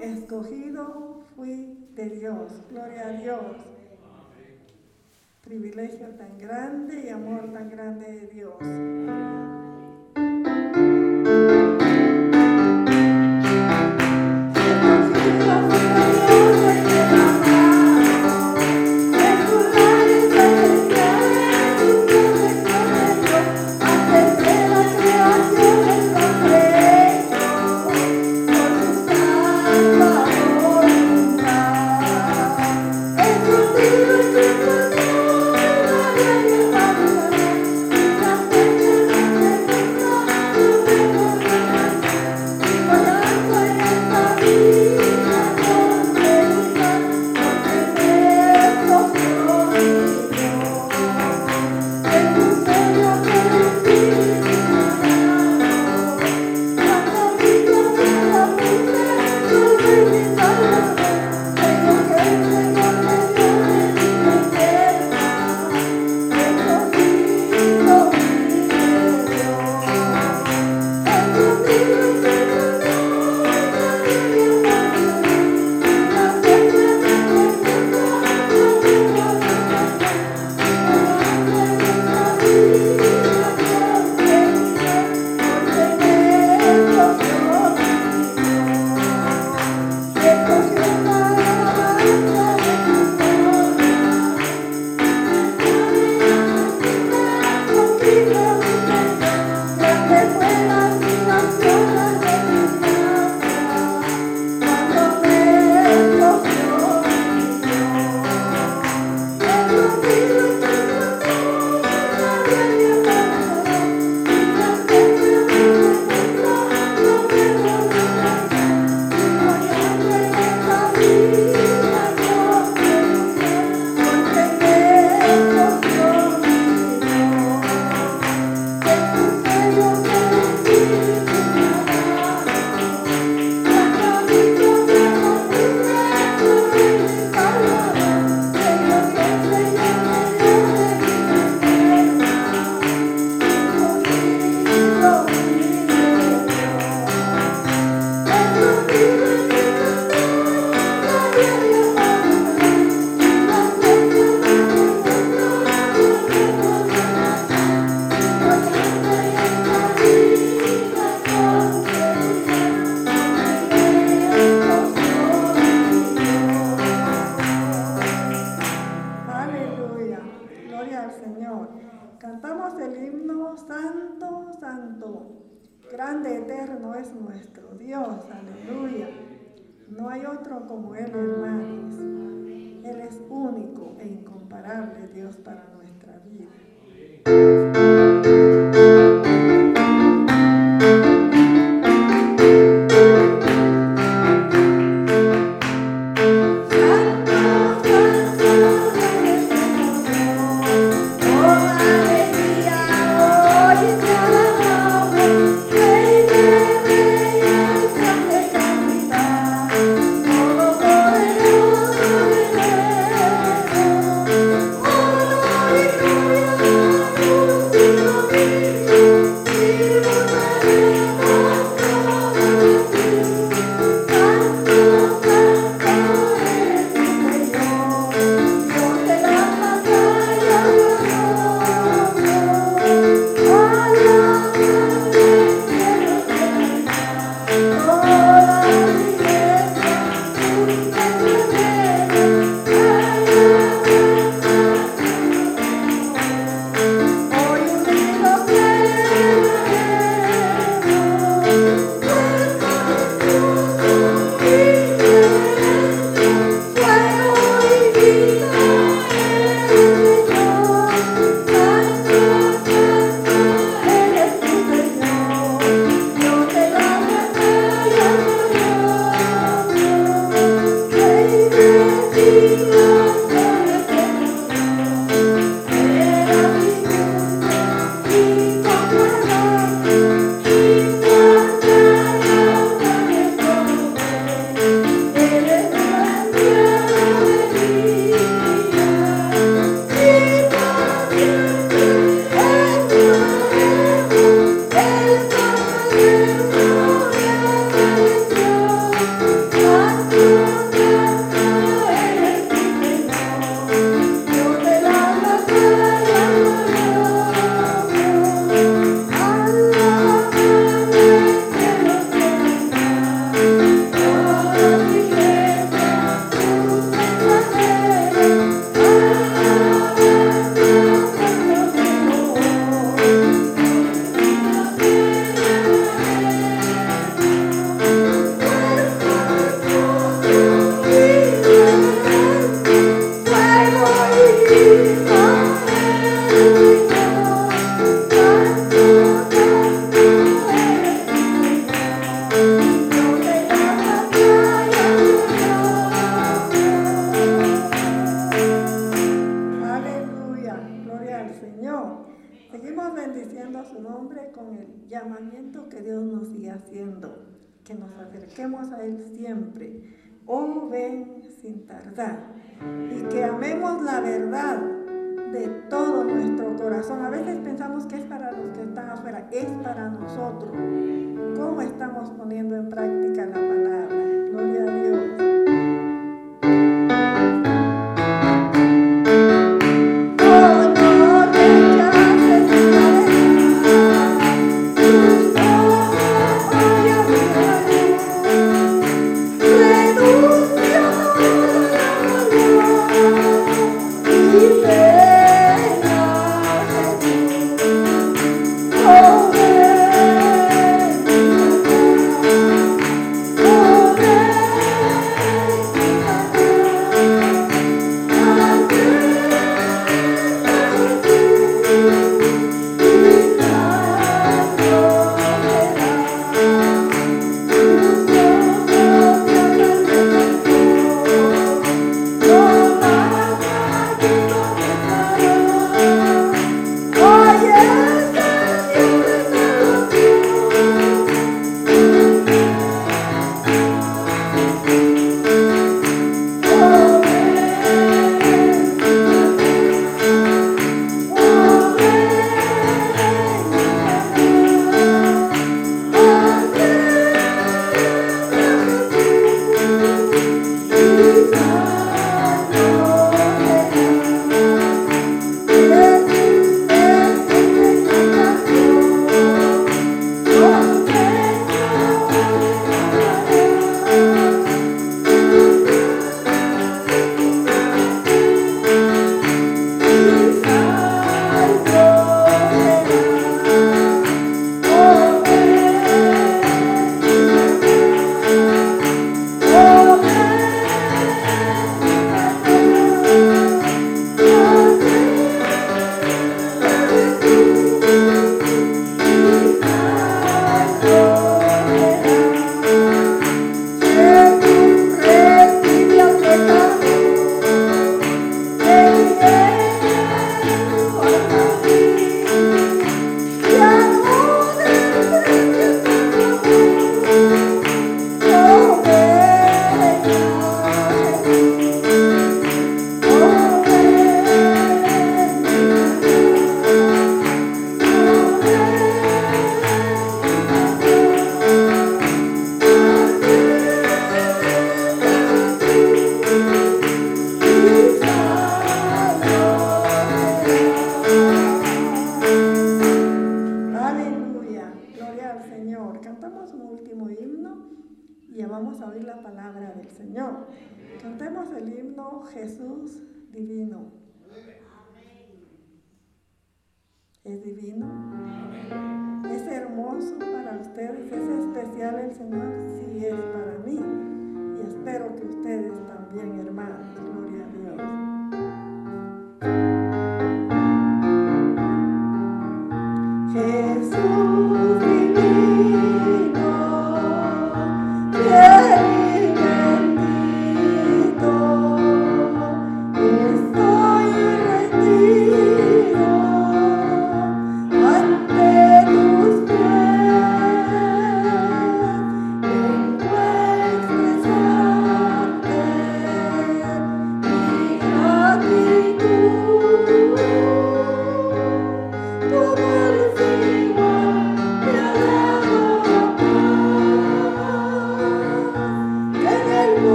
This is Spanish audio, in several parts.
escogido fui de Dios. Gloria a Dios. Privilegio tan grande y amor tan grande de Dios.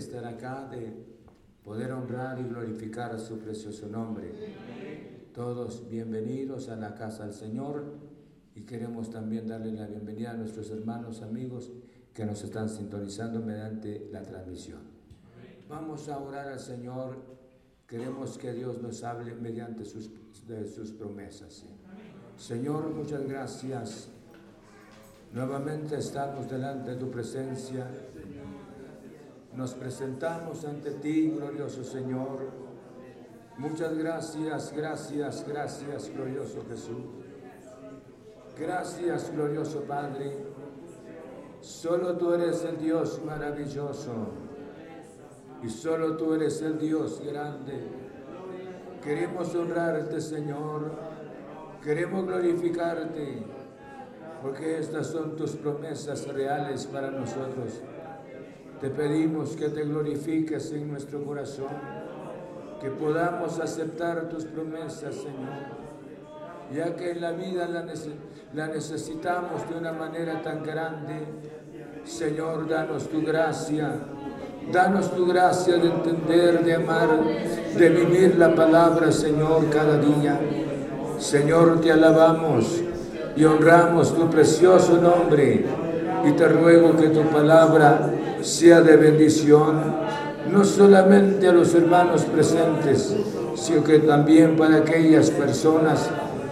Estar acá, de poder honrar y glorificar su precioso nombre. Todos bienvenidos a la casa del Señor y queremos también darle la bienvenida a nuestros hermanos, amigos que nos están sintonizando mediante la transmisión. Vamos a orar al Señor. Queremos que Dios nos hable mediante sus, de sus promesas. Señor, muchas gracias. Nuevamente estamos delante de tu presencia nos presentamos ante ti, glorioso Señor. Muchas gracias, gracias, gracias, glorioso Jesús. Gracias, glorioso Padre. Solo tú eres el Dios maravilloso y solo tú eres el Dios grande. Queremos honrarte, Señor. Queremos glorificarte porque estas son tus promesas reales para nosotros. Te pedimos que te glorifiques en nuestro corazón, que podamos aceptar tus promesas, Señor, ya que en la vida la, necesitamos de una manera tan grande. Señor, danos tu gracia, danos tu gracia de entender, de amar, de vivir la palabra, Señor, cada día. Señor, te alabamos y honramos tu precioso nombre y te ruego que tu palabra sea de bendición, no solamente a los hermanos presentes, sino que también para aquellas personas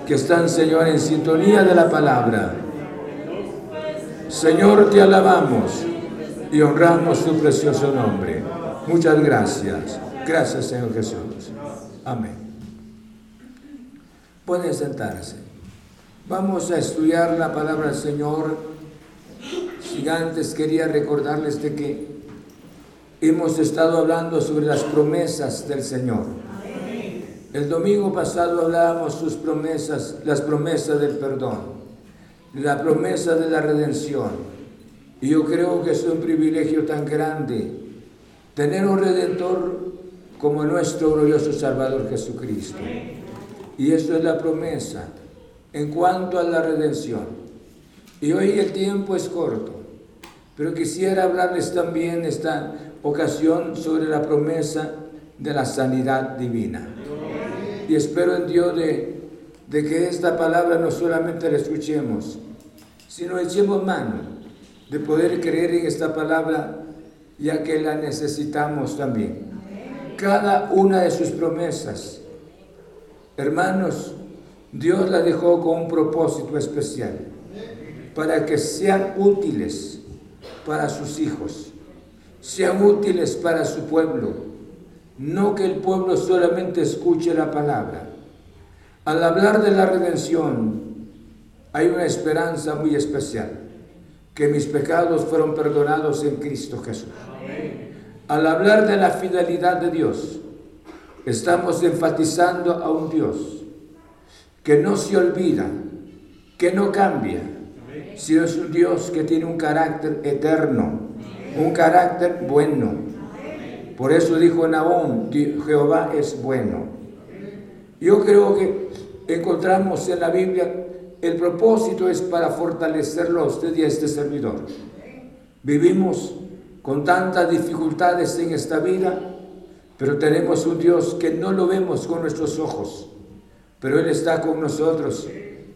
que están, Señor, en sintonía de la palabra. Señor, te alabamos y honramos tu precioso nombre. Muchas gracias. Gracias, Señor Jesús. Amén. Pueden sentarse. Vamos a estudiar la palabra del Señor gigantes, quería recordarles de que hemos estado hablando sobre las promesas del Señor. El domingo pasado hablábamos sus promesas, las promesas del perdón, la promesa de la redención. Y yo creo que es un privilegio tan grande tener un redentor como nuestro glorioso Salvador Jesucristo. Y eso es la promesa en cuanto a la redención. Y hoy el tiempo es corto. Pero quisiera hablarles también esta ocasión sobre la promesa de la sanidad divina. Y espero en Dios de, que esta palabra no solamente la escuchemos, sino echemos mano de poder creer en esta palabra, ya que la necesitamos también. Cada una de sus promesas, hermanos, Dios la dejó con un propósito especial, para que sean útiles para sus hijos, sean útiles para su pueblo, no que el pueblo solamente escuche la palabra. Al hablar de la redención, hay una esperanza muy especial, que mis pecados fueron perdonados en Cristo Jesús. Al hablar de la fidelidad de Dios, estamos enfatizando a un Dios que no se olvida, que no cambia, si es un Dios que tiene un carácter eterno, un carácter bueno. Por eso dijo Naón, Jehová es bueno. Yo creo que encontramos en la Biblia, el propósito es para fortalecerlo a usted y a este servidor. Vivimos con tantas dificultades en esta vida, pero tenemos un Dios que no lo vemos con nuestros ojos, pero Él está con nosotros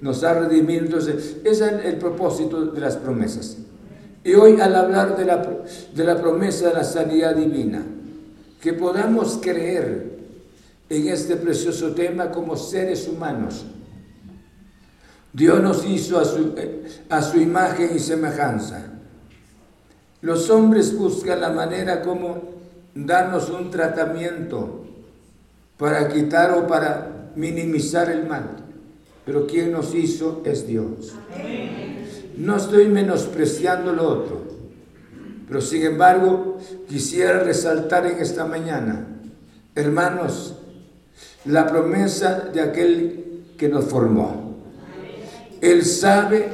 nos ha redimido. Entonces, ese es el propósito de las promesas. Y hoy al hablar de la, de la promesa de la sanidad divina, que podamos creer en este precioso tema como seres humanos. Dios nos hizo a su, a su imagen y semejanza. Los hombres buscan la manera como darnos un tratamiento para quitar o para minimizar el mal pero quien nos hizo es Dios. No estoy menospreciando lo otro, Pero sin embargo, quisiera resaltar en esta mañana, hermanos, la promesa de aquel que nos formó. Él sabe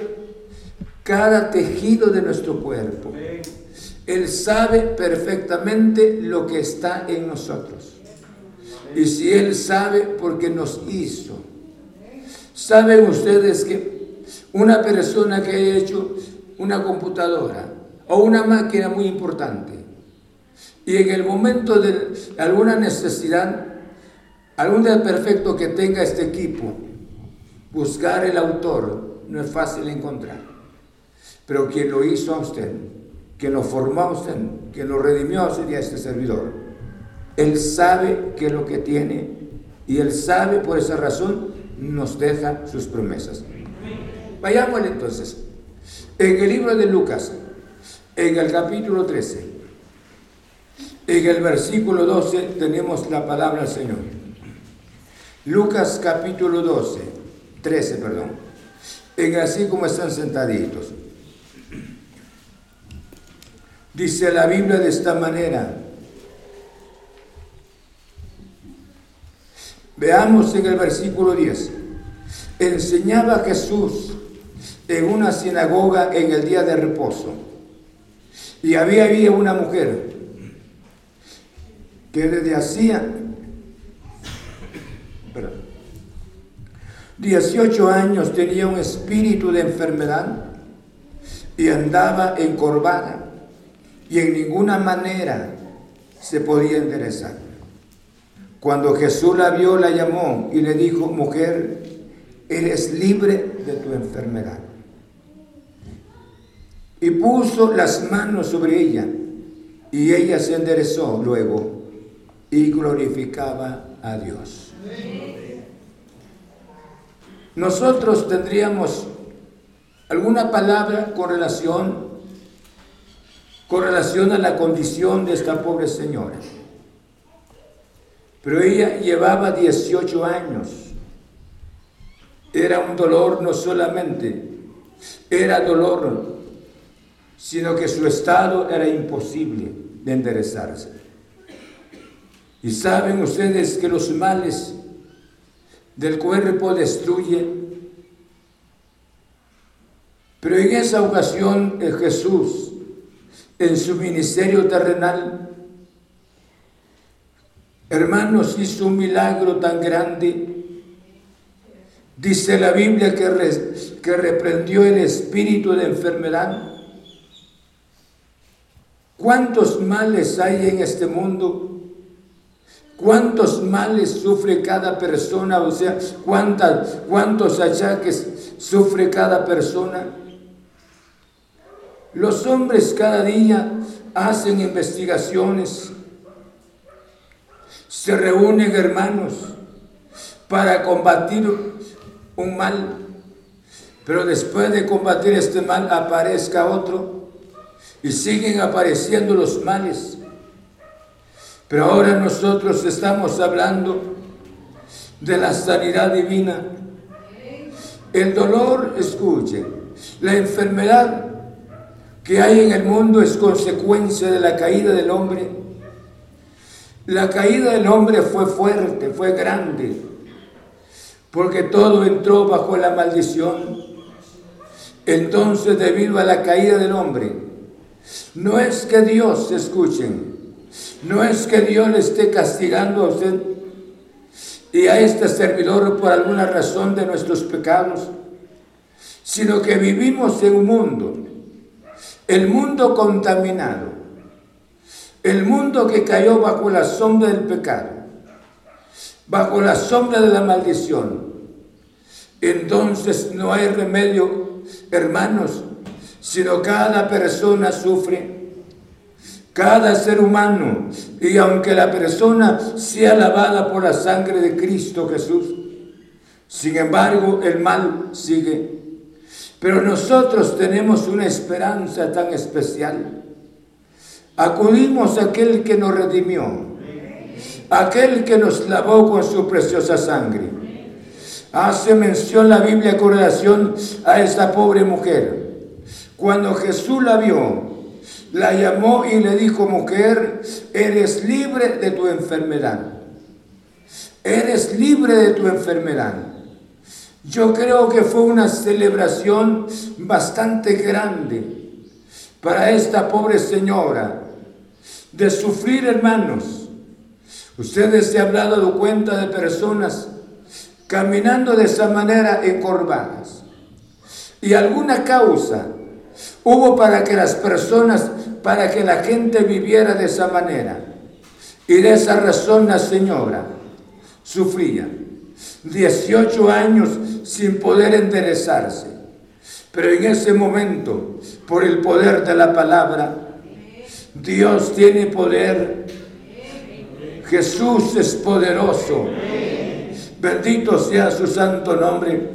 cada tejido de nuestro cuerpo. Él sabe perfectamente lo que está en nosotros. Y si Él sabe, porque nos hizo. Saben ustedes que una persona que ha hecho una computadora o una máquina muy importante y en el momento de alguna necesidad, algún perfecto que tenga este equipo, buscar el autor no es fácil encontrar. Pero quien lo hizo a usted, quien lo formó a usted, quien lo redimió sería este servidor. Él sabe qué es lo que tiene y él sabe por esa razón nos deja sus promesas. Vayamos entonces. En el libro de Lucas, en el capítulo 13, en el versículo 12 tenemos la palabra del Señor. Lucas capítulo 12, 13, perdón. En así como están sentaditos. Dice la Biblia de esta manera. Veamos en el versículo 10. Enseñaba Jesús en una sinagoga en el día de reposo. Y había, había una mujer que desde hacía 18 años tenía un espíritu de enfermedad y andaba encorvada y en ninguna manera se podía enderezar. Cuando Jesús la vio, la llamó y le dijo, mujer, eres libre de tu enfermedad. Y puso las manos sobre ella y ella se enderezó luego y glorificaba a Dios. Nosotros tendríamos alguna palabra con relación con relación a la condición de esta pobre señora. Pero ella llevaba 18 años. Era un dolor no solamente, era dolor, sino que su estado era imposible de enderezarse. Y saben ustedes que los males del cuerpo destruyen. Pero en esa ocasión Jesús en su ministerio terrenal. Hermanos, hizo un milagro tan grande. Dice la Biblia que, que reprendió el espíritu de enfermedad. ¿Cuántos males hay en este mundo? ¿Cuántos males sufre cada persona? O sea, ¿cuántas, ¿cuántos achaques sufre cada persona? Los hombres cada día hacen investigaciones, se reúnen hermanos para combatir un mal, pero después de combatir este mal aparezca otro y siguen apareciendo los males. Pero ahora nosotros estamos hablando de la sanidad divina. El dolor, escuche, la enfermedad que hay en el mundo es consecuencia de la caída del hombre. La caída del hombre fue fuerte, fue grande, porque todo entró bajo la maldición. Entonces, debido a la caída del hombre, no es que Dios, escuchen, no es que Dios le esté castigando a usted y a este servidor por alguna razón de nuestros pecados, sino que vivimos en un mundo el mundo contaminado, el mundo que cayó bajo la sombra del pecado, bajo la sombra de la maldición, entonces no hay remedio, hermanos, sino cada persona sufre, cada ser humano, y aunque la persona sea lavada por la sangre de Cristo Jesús, sin embargo el mal sigue. Pero nosotros tenemos una esperanza tan especial. Acudimos a aquel que nos redimió, aquel que nos lavó con su preciosa sangre. Hace mención la Biblia con relación a esta pobre mujer. Cuando Jesús la vio, la llamó y le dijo, mujer, eres libre de tu enfermedad. Eres libre de tu enfermedad. Yo creo que fue una celebración bastante grande para esta pobre señora de sufrir, hermanos. Ustedes se han dado cuenta de personas caminando de esa manera encorvadas. Y alguna causa hubo para que las personas, para que la gente viviera de esa manera. Y de esa razón la señora sufría. 18 años sin poder enderezarse. Pero en ese momento, por el poder de la palabra, Dios tiene poder. Jesús es poderoso. Bendito sea su santo nombre.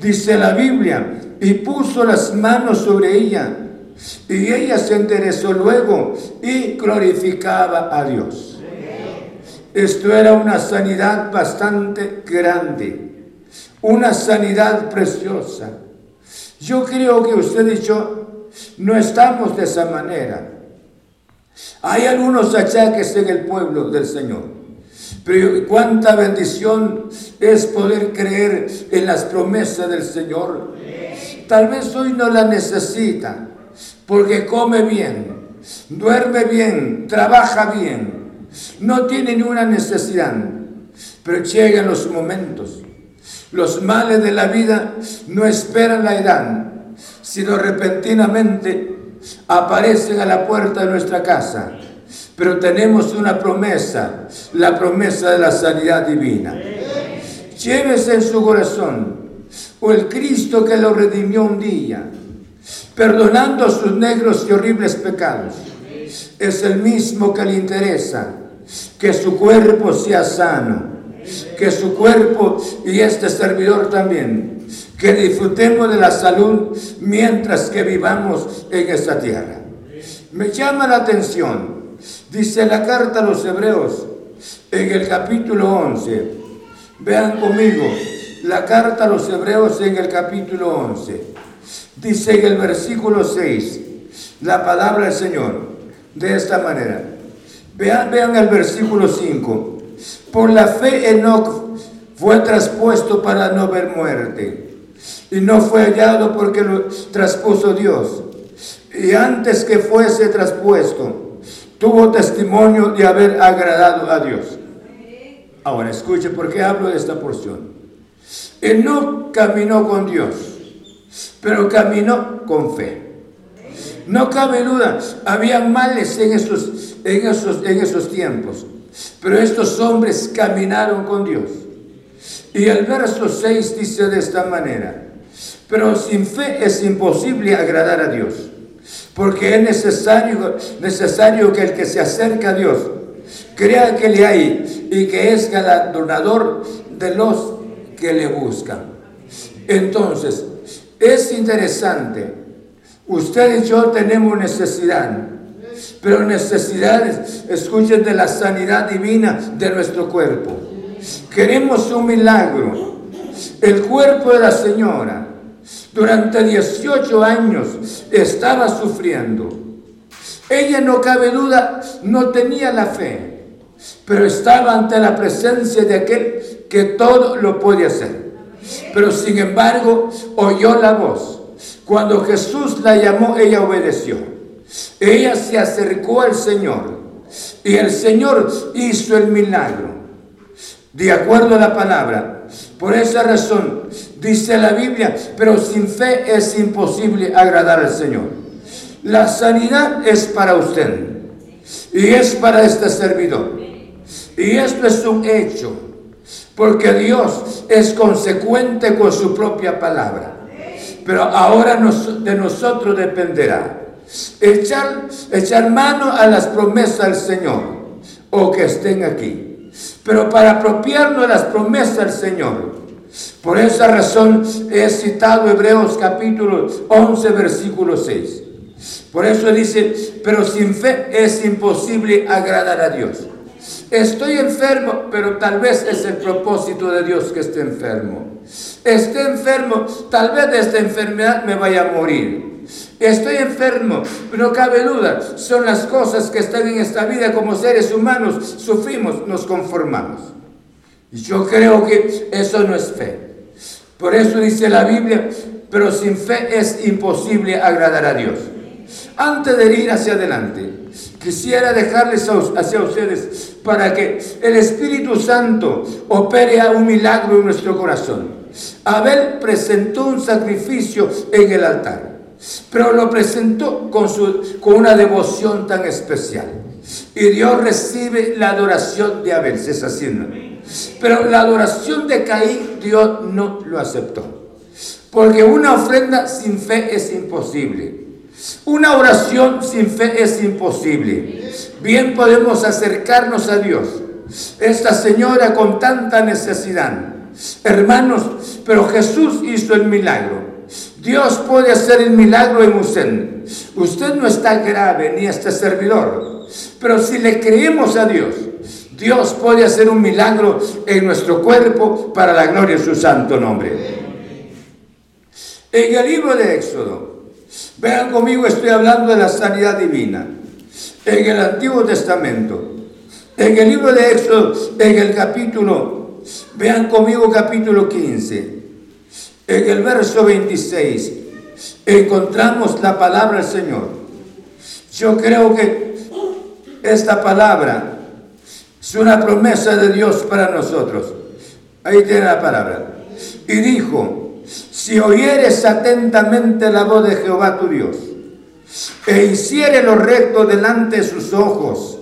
Dice la Biblia, y puso las manos sobre ella, y ella se enderezó luego y glorificaba a Dios. Esto era una sanidad bastante grande, una sanidad preciosa. Yo creo que usted y no estamos de esa manera. Hay algunos achaques en el pueblo del Señor. Pero cuánta bendición es poder creer en las promesas del Señor. Tal vez hoy no la necesita, porque come bien, duerme bien, trabaja bien, no tiene ninguna necesidad. Pero llegan los momentos. Los males de la vida no esperan la edad, sino repentinamente aparecen a la puerta de nuestra casa pero tenemos una promesa, la promesa de la sanidad divina. Llévese en su corazón, o el Cristo que lo redimió un día, perdonando sus negros y horribles pecados, es el mismo que le interesa que su cuerpo sea sano, que su cuerpo y este servidor también, que disfrutemos de la salud mientras que vivamos en esta tierra. Me llama la atención Dice la carta a los hebreos en el capítulo 11. Vean conmigo, la carta a los hebreos en el capítulo 11. Dice en el versículo 6, la palabra del Señor, de esta manera. Vean, vean el versículo 5. Por la fe Enoch fue traspuesto para no ver muerte. Y no fue hallado porque lo traspuso Dios. Y antes que fuese traspuesto, tuvo testimonio de haber agradado a Dios. Ahora escuche por qué hablo de esta porción. Él no caminó con Dios, pero caminó con fe. No cabe duda, había males en esos, en esos, en esos tiempos, pero estos hombres caminaron con Dios. Y el verso 6 dice de esta manera, pero sin fe es imposible agradar a Dios. Porque es necesario, necesario que el que se acerca a Dios crea que le hay y que es galardonador de los que le buscan. Entonces, es interesante. Usted y yo tenemos necesidad, pero necesidades, escuchen, de la sanidad divina de nuestro cuerpo. Queremos un milagro. El cuerpo de la señora durante 18 años estaba sufriendo. Ella no cabe duda, no tenía la fe, pero estaba ante la presencia de aquel que todo lo puede hacer. Pero sin embargo, oyó la voz. Cuando Jesús la llamó, ella obedeció. Ella se acercó al Señor y el Señor hizo el milagro. De acuerdo a la palabra. Por esa razón, Dice la Biblia, pero sin fe es imposible agradar al Señor. La sanidad es para usted y es para este servidor. Y esto es un hecho, porque Dios es consecuente con su propia palabra. Pero ahora de nosotros dependerá echar, echar mano a las promesas del Señor o que estén aquí. Pero para apropiarnos las promesas del Señor, por esa razón he citado Hebreos capítulo 11, versículo 6. Por eso dice, pero sin fe es imposible agradar a Dios. Estoy enfermo, pero tal vez es el propósito de Dios que esté enfermo. Esté enfermo, tal vez de esta enfermedad me vaya a morir. Estoy enfermo, no cabe duda. Son las cosas que están en esta vida como seres humanos. Sufrimos, nos conformamos. Y yo creo que eso no es fe. Por eso dice la Biblia, pero sin fe es imposible agradar a Dios. Antes de ir hacia adelante, quisiera dejarles hacia ustedes para que el Espíritu Santo opere un milagro en nuestro corazón. Abel presentó un sacrificio en el altar, pero lo presentó con, su, con una devoción tan especial. Y Dios recibe la adoración de Abel, se está haciendo. Pero la adoración de Caín, Dios no lo aceptó. Porque una ofrenda sin fe es imposible. Una oración sin fe es imposible. Bien podemos acercarnos a Dios. Esta señora con tanta necesidad. Hermanos, pero Jesús hizo el milagro. Dios puede hacer el milagro en usted. Usted no está grave ni este servidor. Pero si le creemos a Dios, Dios puede hacer un milagro en nuestro cuerpo para la gloria de su santo nombre. En el libro de Éxodo, vean conmigo, estoy hablando de la sanidad divina. En el Antiguo Testamento, en el libro de Éxodo, en el capítulo, vean conmigo capítulo 15, en el verso 26, encontramos la palabra del Señor. Yo creo que esta palabra es una promesa de Dios para nosotros. Ahí tiene la palabra. Y dijo, si oyeres atentamente la voz de Jehová tu Dios, e hiciere lo recto delante de sus ojos,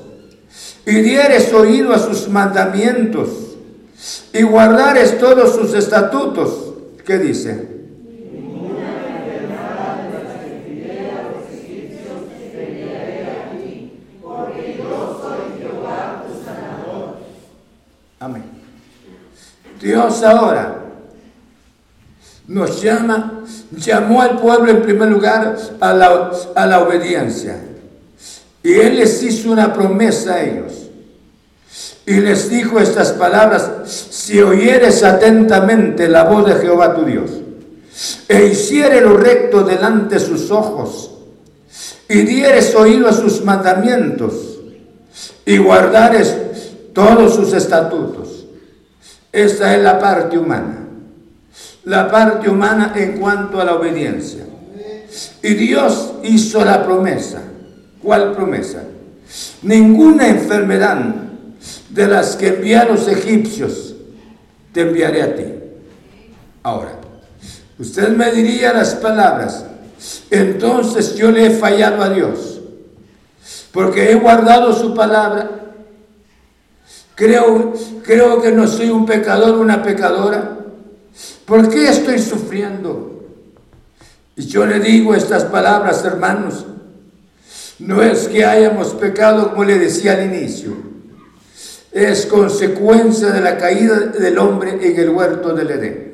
y dieres oído a sus mandamientos, y guardares todos sus estatutos, ¿qué dice? Amén. Dios ahora nos llama, llamó al pueblo en primer lugar a la, a la obediencia. Y Él les hizo una promesa a ellos. Y les dijo estas palabras, si oyeres atentamente la voz de Jehová tu Dios, e hiciere lo recto delante de sus ojos, y dieres oído a sus mandamientos, y guardares todos sus estatutos. Esta es la parte humana la parte humana en cuanto a la obediencia. Y Dios hizo la promesa. ¿Cuál promesa? Ninguna enfermedad de las que envía los egipcios te enviaré a ti. Ahora, usted me diría las palabras, entonces yo le he fallado a Dios, porque he guardado su palabra. Creo, creo que no soy un pecador, una pecadora. ¿Por qué estoy sufriendo? Y yo le digo estas palabras, hermanos. No es que hayamos pecado como le decía al inicio. Es consecuencia de la caída del hombre en el huerto del Edén.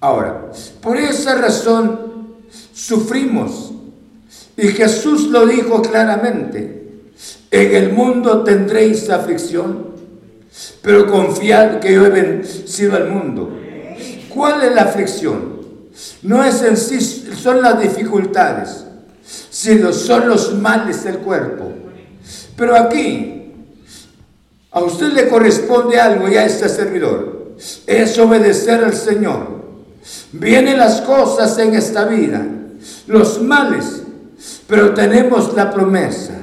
Ahora, por esa razón sufrimos. Y Jesús lo dijo claramente. En el mundo tendréis aflicción, pero confiad que yo he vencido al mundo. ¿Cuál es la aflicción? No es en sí, son las dificultades, sino son los males del cuerpo. Pero aquí, a usted le corresponde algo y a este servidor, es obedecer al Señor. Vienen las cosas en esta vida, los males, pero tenemos la promesa.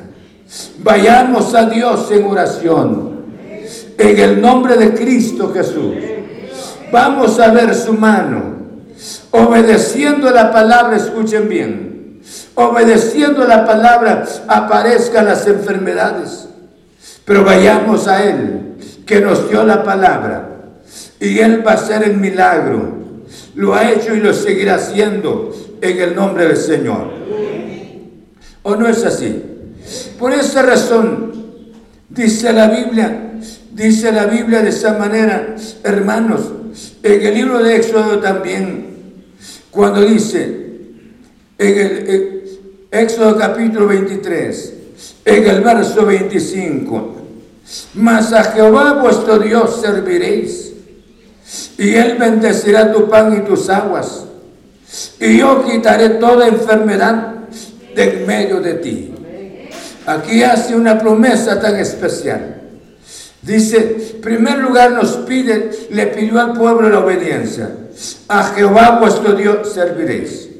Vayamos a Dios en oración, en el nombre de Cristo Jesús vamos a ver su mano. Obedeciendo la palabra, escuchen bien, obedeciendo la palabra aparezcan las enfermedades. Pero vayamos a Él, que nos dio la palabra, y Él va a hacer el milagro. Lo ha hecho y lo seguirá haciendo en el nombre del Señor. ¿O no es así? Por esa razón, dice la Biblia, dice la Biblia de esa manera, hermanos, en el libro de Éxodo también, cuando dice, en el Éxodo capítulo 23, en el verso 25, mas a Jehová vuestro Dios serviréis, y él bendecirá tu pan y tus aguas, y yo quitaré toda enfermedad de en medio de ti. Aquí hace una promesa tan especial. Dice, en primer lugar nos pide, le pidió al pueblo la obediencia. A Jehová vuestro Dios serviréis.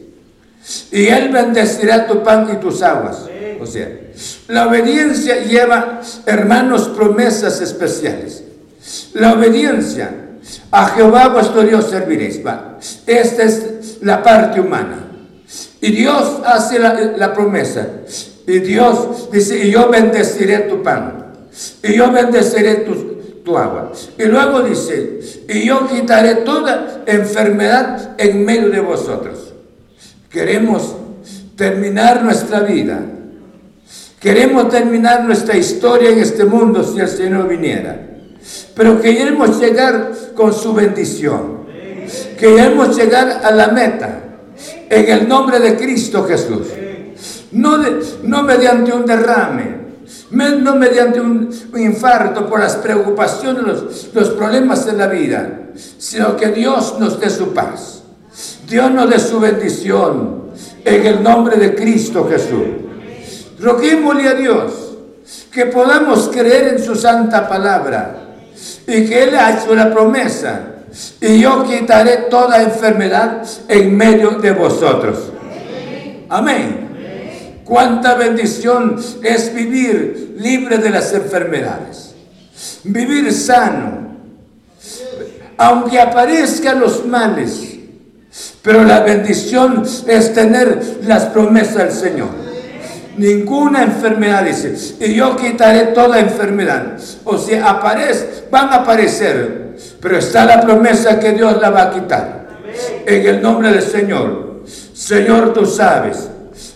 Y Él bendecirá tu pan y tus aguas. O sea, la obediencia lleva, hermanos, promesas especiales. La obediencia a Jehová vuestro Dios serviréis. Va. Esta es la parte humana. Y Dios hace la, promesa. Y Dios dice, y yo bendeciré tu pan. Y yo bendeciré tu, tu agua. Y luego dice, y yo quitaré toda enfermedad en medio de vosotros. Queremos terminar nuestra vida. Queremos terminar nuestra historia en este mundo si el Señor viniera. Pero queremos llegar con su bendición. Queremos llegar a la meta en el nombre de Cristo Jesús. No, no mediante un derrame, no mediante un, infarto por las preocupaciones, los, los problemas de la vida, sino que Dios nos dé su paz. Dios nos dé su bendición en el nombre de Cristo Jesús. Roguémosle a Dios que podamos creer en su santa palabra y que Él ha hecho la promesa y yo quitaré toda enfermedad en medio de vosotros. Amén. Cuánta bendición es vivir libre de las enfermedades. Vivir sano. Aunque aparezcan los males. Pero la bendición es tener las promesas del Señor. Ninguna enfermedad dice. Y yo quitaré toda enfermedad. O sea, aparece, van a aparecer. Pero está la promesa que Dios la va a quitar. En el nombre del Señor. Señor, tú sabes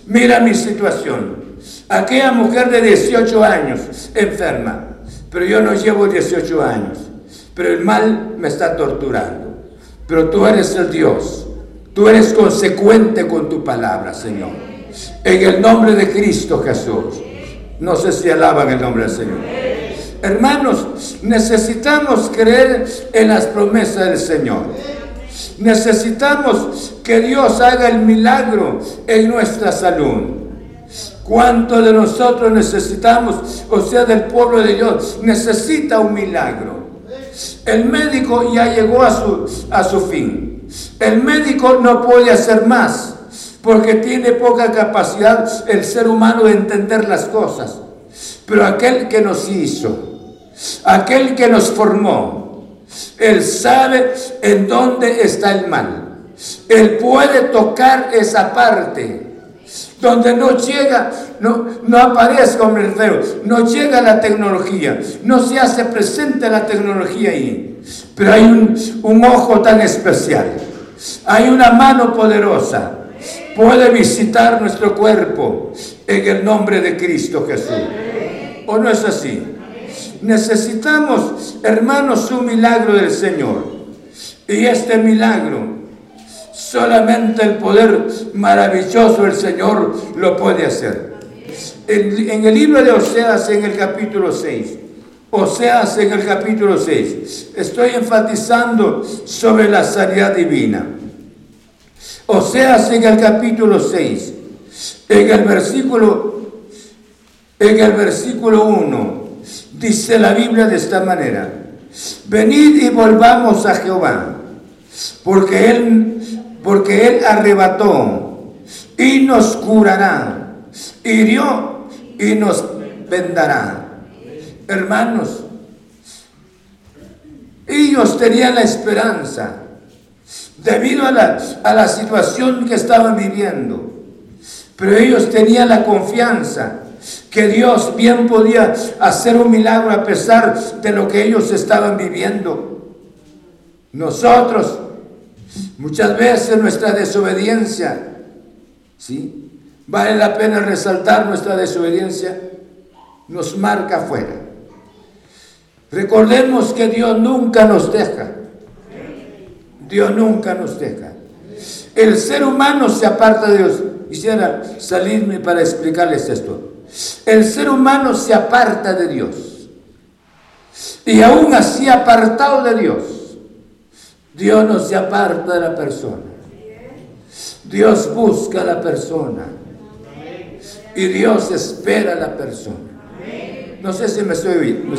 Mira mi situación. Aquella mujer de 18 años enferma, pero yo no llevo 18 años, pero el mal me está torturando. Pero tú eres el Dios, tú eres consecuente con tu palabra, Señor. En el nombre de Cristo Jesús. No sé si alaban el nombre del Señor. Hermanos, necesitamos creer en las promesas del Señor. Necesitamos que Dios haga el milagro en nuestra salud. ¿Cuánto de nosotros necesitamos, o sea, del pueblo de Dios, necesita un milagro? El médico ya llegó a su, a su fin. El médico no puede hacer más porque tiene poca capacidad el ser humano de entender las cosas. Pero aquel que nos hizo, aquel que nos formó, él sabe en dónde está el mal. Él puede tocar esa parte donde no llega, no, no aparece el feo, no llega la tecnología, no se hace presente la tecnología ahí. Pero hay un, un ojo tan especial, hay una mano poderosa, puede visitar nuestro cuerpo en el nombre de Cristo Jesús. ¿O no es así? Necesitamos, hermanos, un milagro del Señor. Y este milagro, solamente el poder maravilloso del Señor lo puede hacer. En, el libro de Oseas, en el capítulo 6, Oseas en el capítulo 6, estoy enfatizando sobre la sanidad divina. Oseas en el capítulo 6, en el versículo, en el versículo 1, Dice la Biblia de esta manera, venid y volvamos a Jehová, porque Él, porque Él arrebató y nos curará, hirió y nos vendará. Hermanos, ellos tenían la esperanza debido a la, a la situación que estaban viviendo, pero ellos tenían la confianza que Dios bien podía hacer un milagro a pesar de lo que ellos estaban viviendo. Nosotros, muchas veces nuestra desobediencia, ¿sí? Vale la pena resaltar nuestra desobediencia, nos marca afuera. Recordemos que Dios nunca nos deja. Dios nunca nos deja. El ser humano se aparta de Dios. Quisiera salirme para explicarles esto. El ser humano se aparta de Dios. Y aún así apartado de Dios, Dios no se aparta de la persona. Dios busca a la persona. Y Dios espera a la persona. No sé si me estoy oyendo.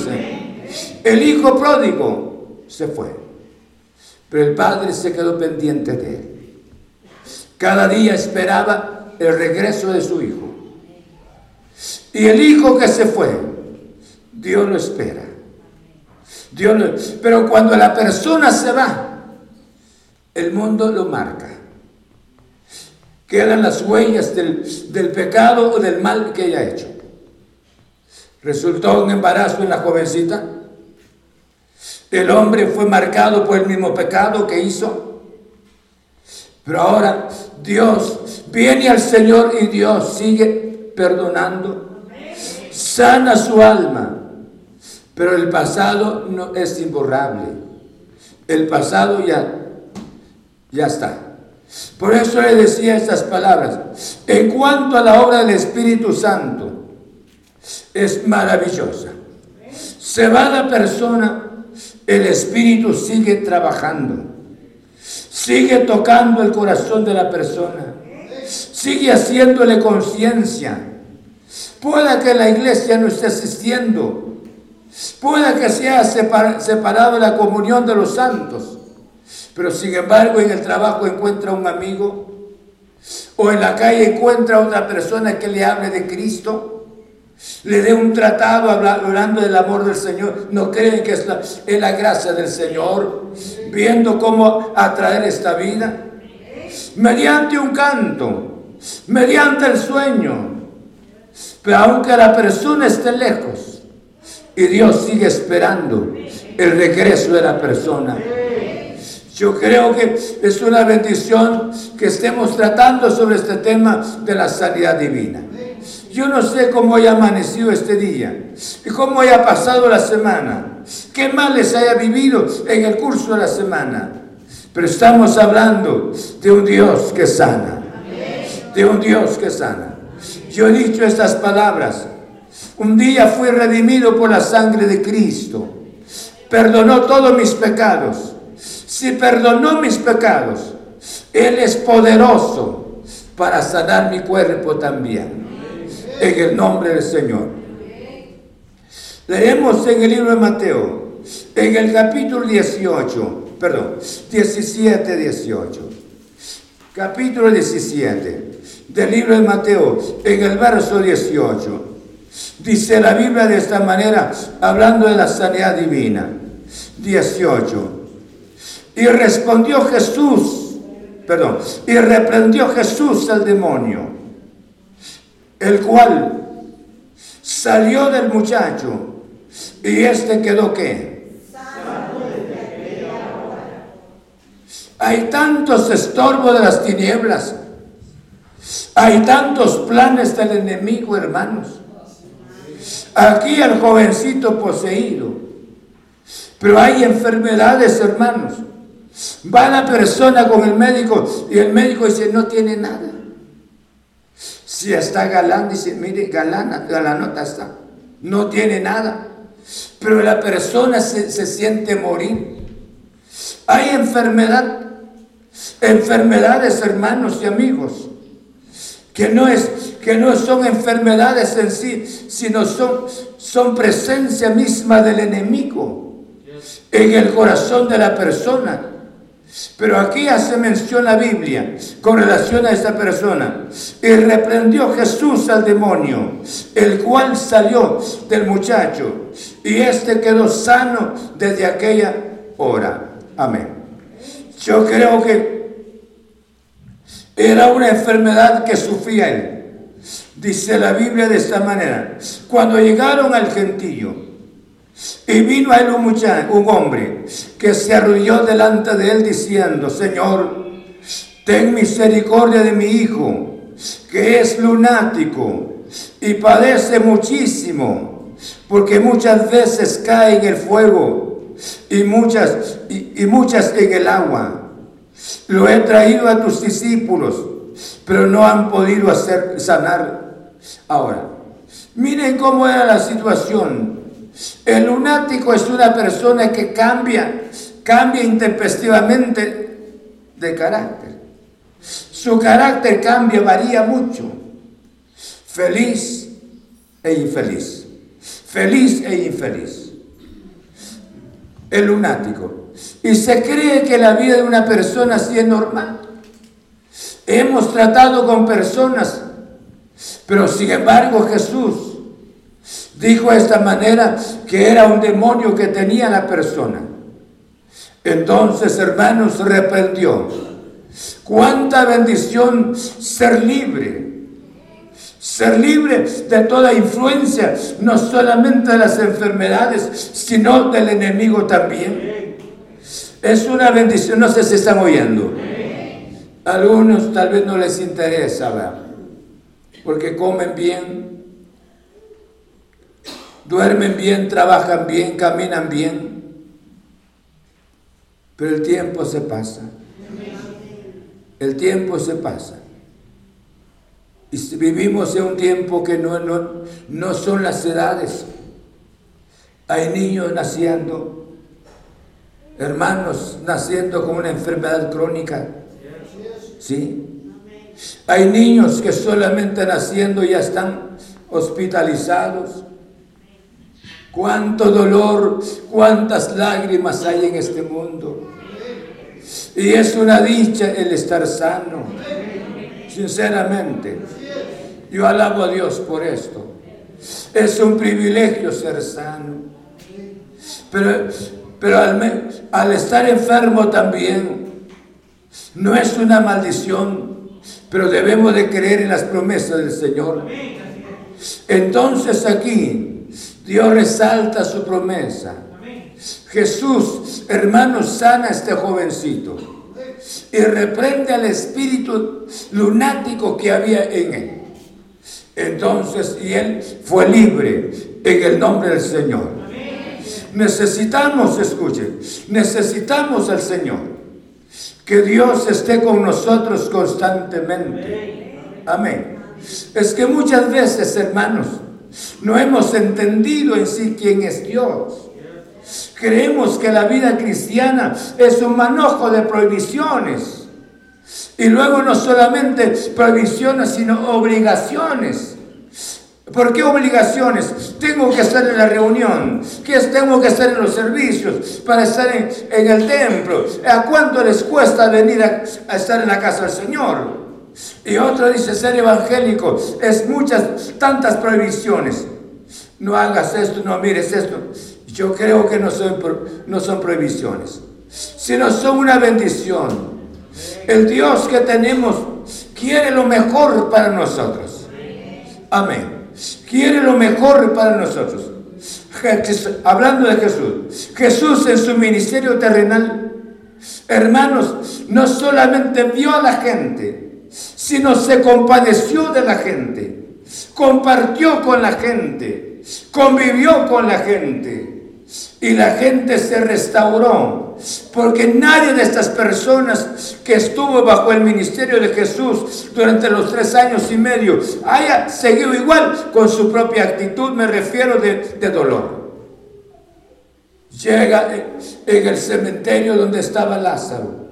El hijo pródigo se fue. Pero el padre se quedó pendiente de él. Cada día esperaba el regreso de su hijo. Y el hijo que se fue, Dios lo espera. Dios pero cuando la persona se va, el mundo lo marca. Quedan las huellas del, del pecado o del mal que haya hecho. Resultó un embarazo en la jovencita. El hombre fue marcado por el mismo pecado que hizo. Pero ahora Dios viene al Señor y Dios sigue perdonando. Sana su alma. Pero el pasado no es imborrable. El pasado ya, ya está. Por eso le decía estas palabras. En cuanto a la obra del Espíritu Santo, es maravillosa. Se va la persona, el Espíritu sigue trabajando. Sigue tocando el corazón de la persona. Sigue haciéndole conciencia. Pueda que la iglesia no esté asistiendo, Puede que sea separado la comunión de los santos, pero sin embargo en el trabajo encuentra un amigo o en la calle encuentra otra persona que le hable de Cristo, le dé un tratado hablando del amor del Señor. No creen que es la, es la gracia del Señor, viendo cómo atraer esta vida. Mediante un canto, mediante el sueño, pero aunque la persona esté lejos, y Dios sigue esperando el regreso de la persona. Yo creo que es una bendición que estemos tratando sobre este tema de la sanidad divina. Yo no sé cómo haya amanecido este día y cómo haya pasado la semana, qué males haya vivido en el curso de la semana. Pero estamos hablando de un Dios que sana, de un Dios que sana. Yo he dicho estas palabras un día fui redimido por la sangre de Cristo. Perdonó todos mis pecados. Si perdonó mis pecados, Él es poderoso para sanar mi cuerpo también. En el nombre del Señor. Leemos en el libro de Mateo, en el capítulo 18, perdón, 17, 18. Capítulo 17 del libro de Mateo, en el verso 18. Dice la Biblia de esta manera, hablando de la sanidad divina. 18. Y respondió Jesús, perdón, y reprendió Jesús al demonio, el cual salió del muchacho y este quedó qué? Hay tantos estorbos de las tinieblas. Hay tantos planes del enemigo, hermanos. Aquí el jovencito poseído. Pero hay enfermedades, hermanos. Va la persona con el médico y el médico dice, no tiene nada. Si está galán, dice, mire, galana, galanota está. No tiene nada. Pero la persona se, se siente morir. Hay enfermedad, enfermedades, hermanos y amigos, que no es que no son enfermedades en sí, sino son, son presencia misma del enemigo en el corazón de la persona. Pero aquí hace mención la Biblia con relación a esta persona. Y reprendió Jesús al demonio, el cual salió del muchacho, y éste quedó sano desde aquella hora. Amén. Yo creo que era una enfermedad que sufría él. Dice la Biblia de esta manera, cuando llegaron al gentillo y vino a él un, muchacho, un hombre que se arrodilló delante de él diciendo, Señor, ten misericordia de mi hijo, que es lunático y padece muchísimo, porque muchas veces cae en el fuego y muchas, y, y muchas en el agua. Lo he traído a tus discípulos, pero no han podido hacer sanar Ahora, miren cómo era la situación. El lunático es una persona que cambia, cambia intempestivamente de carácter. Su carácter cambia, varía mucho. Feliz e infeliz. Feliz e infeliz. El lunático. Y se cree que la vida de una persona así es normal. Hemos tratado con personas, pero sin embargo Jesús dijo de esta manera que era un demonio que tenía la persona. Entonces, hermanos, reprendió. Cuánta bendición ser libre. Ser libre de toda influencia, no solamente de las enfermedades, sino del enemigo también. Es una bendición, no sé si están oyendo. algunos tal vez no les interesa, ¿verdad? porque comen bien, duermen bien, trabajan bien, caminan bien. Pero el tiempo se pasa. El tiempo se pasa. Y vivimos en un tiempo que no, no, no son las edades. Hay niños naciendo, hermanos naciendo con una enfermedad crónica. ¿Sí? Hay niños que solamente naciendo ya están hospitalizados. Cuánto dolor, cuántas lágrimas hay en este mundo. Y es una dicha el estar sano. Sinceramente, yo alabo a Dios por esto. Es un privilegio ser sano. Pero, pero al, al estar enfermo también, no es una maldición, pero debemos de creer en las promesas del Señor. Entonces aquí Dios resalta su promesa. Jesús, hermano, sana a este jovencito y reprende al espíritu lunático que había en él. Entonces, y él fue libre en el nombre del Señor. Necesitamos, escuchen, necesitamos al Señor. Que Dios esté con nosotros constantemente. Amén. Es que muchas veces, hermanos, no hemos entendido en sí quién es Dios. Creemos que la vida cristiana es un manojo de prohibiciones. Y luego no solamente prohibiciones, sino obligaciones. ¿Por qué obligaciones? Tengo que estar en la reunión, que tengo que estar en los servicios, para estar en, el templo. ¿A cuánto les cuesta venir a, a estar en la casa del Señor? Y otro dice ser evangélico es muchas, tantas prohibiciones. No hagas esto, no mires esto. Yo creo que no son, no son prohibiciones, sino son una bendición. El Dios que tenemos quiere lo mejor para nosotros. Amén. Quiere lo mejor para nosotros. Hablando de Jesús, Jesús en su ministerio terrenal, hermanos, no solamente vio a la gente, sino se compadeció de la gente, compartió con la gente, convivió con la gente. Y la gente se restauró, porque nadie de estas personas que estuvo bajo el ministerio de Jesús durante los tres años y medio haya seguido igual con su propia actitud, me refiero de, dolor. Llega en el cementerio donde estaba Lázaro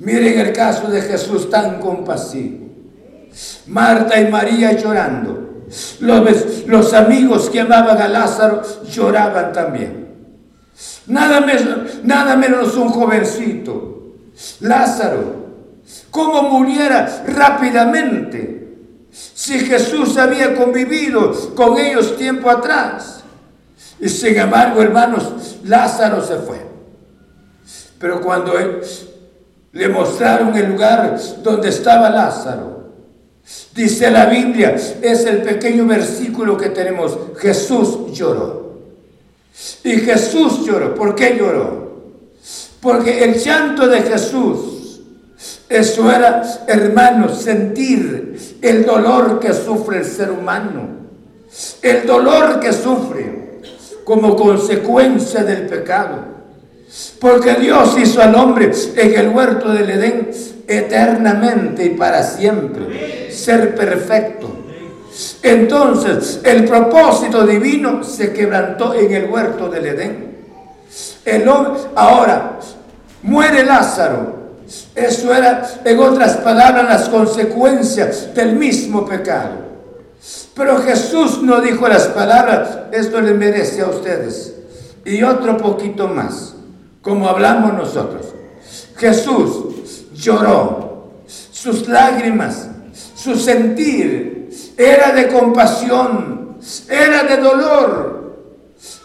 Miren el caso de Jesús tan compasivo. Marta y María llorando. Los, los amigos que amaban a Lázaro lloraban también. Nada menos, nada menos un jovencito. Lázaro, cómo muriera rápidamente si Jesús había convivido con ellos tiempo atrás. Y sin embargo, hermanos, Lázaro se fue. Pero cuando él, le mostraron el lugar donde estaba Lázaro. Dice la Biblia, es el pequeño versículo que tenemos, Jesús lloró. Y Jesús lloró. ¿Por qué lloró? Porque el llanto de Jesús, eso era, hermanos, sentir el dolor que sufre el ser humano. El dolor que sufre como consecuencia del pecado. Porque Dios hizo al hombre en el huerto del Edén eternamente y para siempre. Ser perfecto. Entonces, el propósito divino se quebrantó en el huerto del Edén. El ahora, muere Lázaro. Eso era, en otras palabras, las consecuencias del mismo pecado. Pero Jesús no dijo las palabras, esto le merece a ustedes. Y otro poquito más, como hablamos nosotros. Jesús lloró, sus lágrimas, su sentir era de compasión, era de dolor.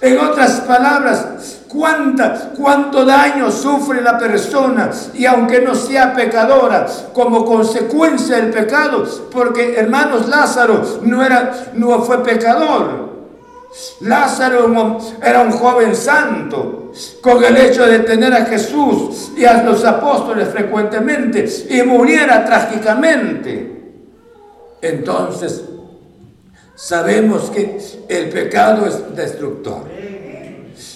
En otras palabras, cuánta, cuánto daño sufre la persona y aunque no sea pecadora, como consecuencia del pecado, porque hermanos Lázaro no era, no fue pecador. Lázaro era un joven santo, con el hecho de tener a Jesús y a los apóstoles frecuentemente y muriera trágicamente. Entonces, sabemos que el pecado es destructor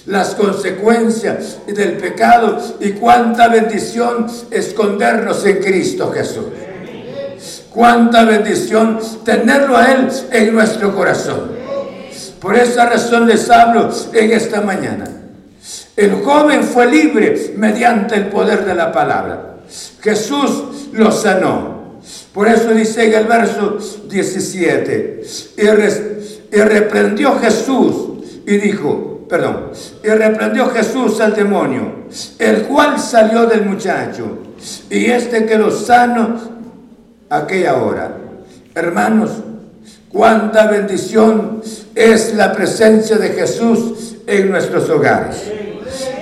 las consecuencias del pecado y cuánta bendición escondernos en Cristo Jesús. Cuánta bendición tenerlo a Él en nuestro corazón. Por esa razón les hablo en esta mañana. El joven fue libre mediante el poder de la palabra. Jesús lo sanó. Por eso dice en el verso 17, y, reprendió Jesús y dijo, perdón, y reprendió Jesús al demonio, el cual salió del muchacho, y este quedó sano aquella hora. Hermanos, cuánta bendición es la presencia de Jesús en nuestros hogares,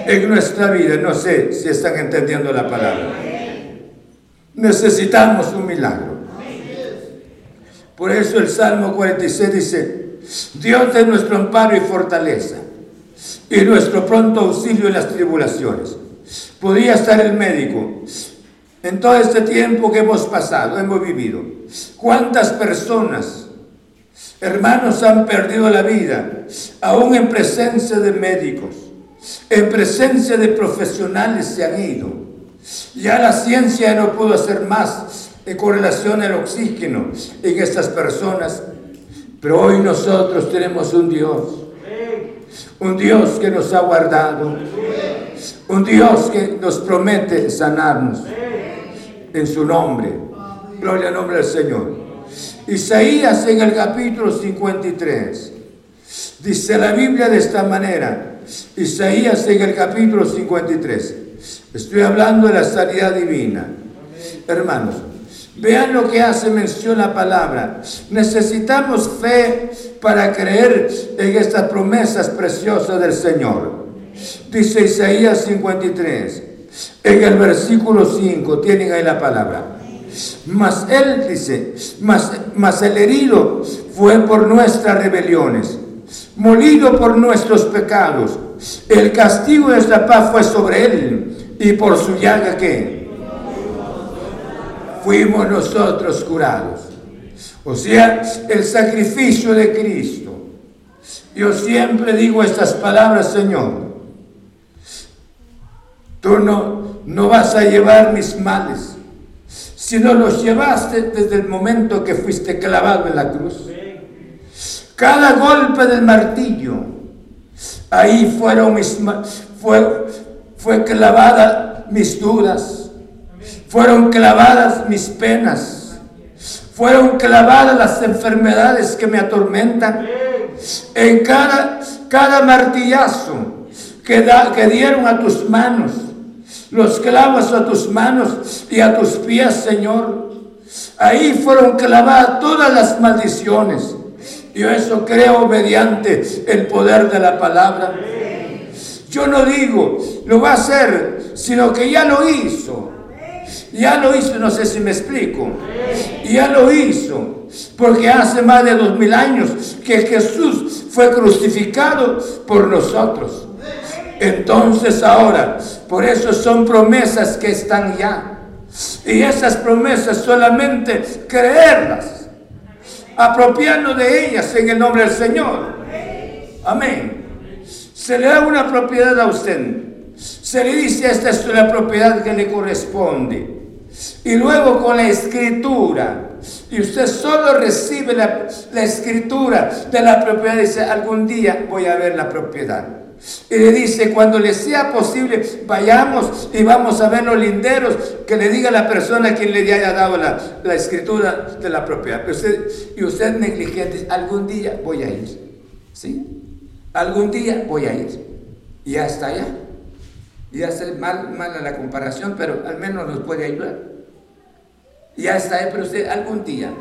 en nuestra vida. No sé si están entendiendo la palabra. Necesitamos un milagro. Por eso el Salmo 46 dice, Dios es nuestro amparo y fortaleza y nuestro pronto auxilio en las tribulaciones. Podría estar el médico. En todo este tiempo que hemos pasado, hemos vivido, ¿cuántas personas, hermanos, han perdido la vida, aún en presencia de médicos, en presencia de profesionales se han ido? Ya la ciencia no pudo hacer más en correlación al oxígeno en estas personas, pero hoy nosotros tenemos un Dios un Dios que nos ha guardado. Un Dios que nos promete sanarnos en su nombre. Gloria al nombre del Señor. Isaías en el capítulo 53. Dice la Biblia de esta manera. Isaías en el capítulo 53. Estoy hablando de la sanidad divina. Hermanos, Vean lo que hace mención la palabra. Necesitamos fe para creer en estas promesas preciosas del Señor. Dice Isaías 53, en el versículo 5, tienen ahí la palabra. Mas él dice, mas, el herido fue por nuestras rebeliones, molido por nuestros pecados. El castigo de esta paz fue sobre él, y por su llaga que fuimos nosotros curados. O sea, el sacrificio de Cristo. Yo siempre digo estas palabras, Señor. Tú no, no vas a llevar mis males, sino los llevaste desde el momento que fuiste clavado en la cruz. Cada golpe del martillo, ahí fueron mis, fue, fue clavada mis dudas, fueron clavadas mis penas. Fueron clavadas las enfermedades que me atormentan. En cada, cada martillazo que, da, que dieron a tus manos, los clavos a tus manos y a tus pies, Señor. Ahí fueron clavadas todas las maldiciones. Yo eso creo mediante el poder de la palabra. Yo no digo, lo va a hacer, sino que ya lo hizo. Ya lo hizo, no sé si me explico. Ya lo hizo. Porque hace más de dos mil años que Jesús fue crucificado por nosotros. Entonces ahora, por eso son promesas que están ya. Y esas promesas solamente creerlas, apropiarnos de ellas en el nombre del Señor. Amén. Se le da una propiedad a usted. Se le dice, esta es la propiedad que le corresponde. Y luego con la escritura. Y usted solo recibe la, escritura de la propiedad. Dice, algún día voy a ver la propiedad. Y le dice, cuando le sea posible, vayamos y vamos a ver los linderos, que le diga la persona quien le haya dado la, escritura de la propiedad. y usted negligente, algún día voy a ir. ¿Sí? Algún día voy a ir. Y ya está allá. Ya está mal, mala la comparación, pero al menos nos puede ayudar. Ya está ahí, pero usted algún día.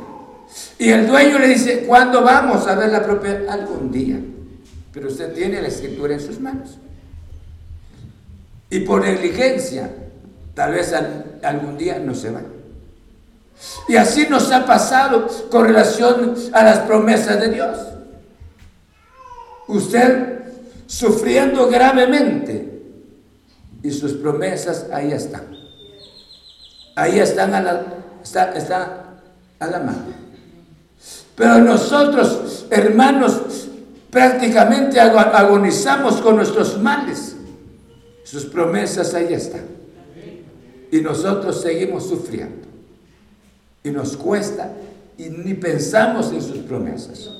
Y el dueño le dice, ¿cuándo vamos a ver la propiedad? Algún día pero usted tiene la escritura en sus manos. Y por negligencia, tal vez algún día no se va. Y así nos ha pasado con relación a las promesas de Dios. Usted sufriendo gravemente y sus promesas ahí están. Ahí están a la, está a la mano. Pero nosotros, hermanos, prácticamente agonizamos con nuestros males. Sus promesas ahí están. Y nosotros seguimos sufriendo. Y nos cuesta y ni pensamos en sus promesas.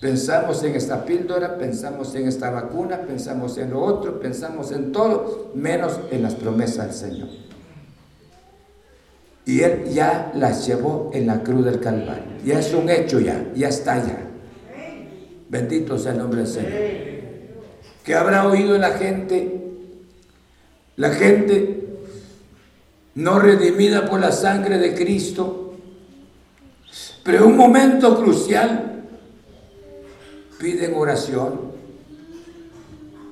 Pensamos en esta píldora, pensamos en esta vacuna, pensamos en lo otro, pensamos en todo, menos en las promesas del Señor. Y Él ya las llevó en la cruz del Calvario. Ya es un hecho ya, ya está ya. Bendito sea el nombre del Señor. Que habrá oído la gente, la gente no redimida por la sangre de Cristo, pero en un momento crucial piden oración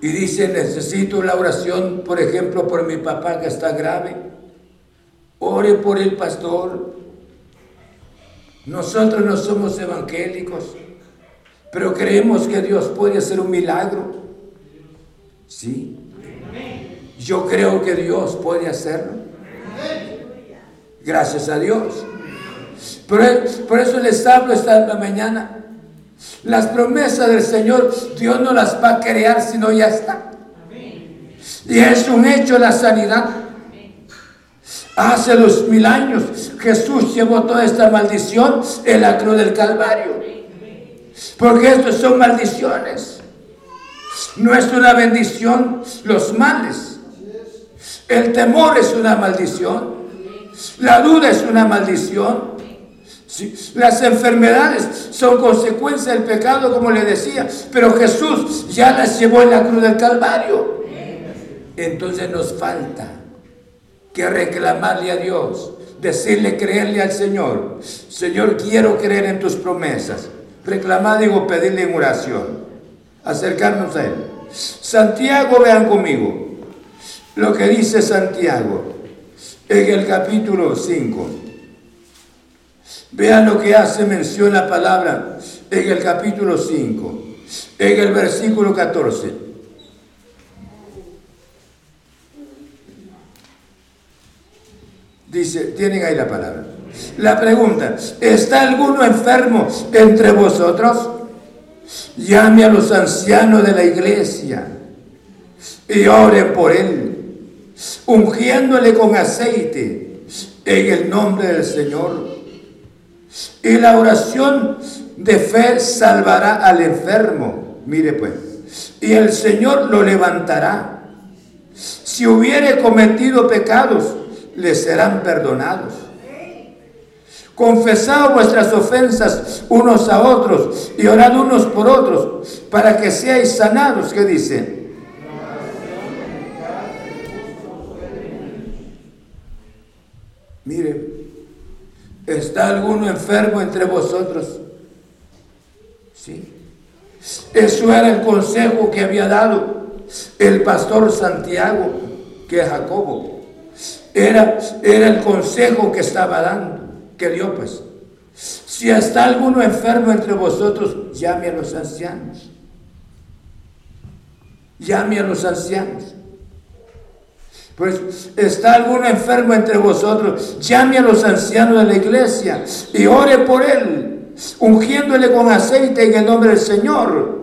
y dicen, necesito la oración, por ejemplo, por mi papá que está grave, ore por el pastor. Nosotros no somos evangélicos, pero creemos que Dios puede hacer un milagro. Sí. Yo creo que Dios puede hacerlo. Gracias a Dios. Por, eso les hablo esta mañana. Las promesas del Señor, Dios no las va a crear, sino ya está. Y es un hecho la sanidad. Hace dos mil años Jesús llevó toda esta maldición en la cruz del Calvario. Porque esto son maldiciones. No es una bendición los males. El temor es una maldición. La duda es una maldición. Las enfermedades son consecuencia del pecado, como le decía, pero Jesús ya las llevó en la cruz del Calvario. Entonces nos falta que reclamarle a Dios, decirle, creerle al Señor. Señor, quiero creer en tus promesas reclamar, digo, pedirle en oración, acercarnos a Él. Santiago, vean conmigo lo que dice Santiago en el capítulo 5. Vean lo que hace mención la palabra en el capítulo 5, en el versículo 14. Dice, tienen ahí la palabra. La pregunta, ¿está alguno enfermo entre vosotros? Llame a los ancianos de la iglesia y ore por él, ungiéndole con aceite en el nombre del Señor. Y la oración de fe salvará al enfermo. Mire pues, y el Señor lo levantará. Si hubiere cometido pecados, le serán perdonados Confesad vuestras ofensas unos a otros y orad unos por otros para que seáis sanados. ¿Qué dice? Mire, ¿está alguno enfermo entre vosotros? Sí. Eso era el consejo que había dado el pastor Santiago, que Jacobo. Era, era el consejo que estaba dando que dio pues. Si está alguno enfermo entre vosotros, llame a los ancianos. Llame a los ancianos. Pues está alguno enfermo entre vosotros, llame a los ancianos de la iglesia y ore por él, ungiéndole con aceite en el nombre del Señor.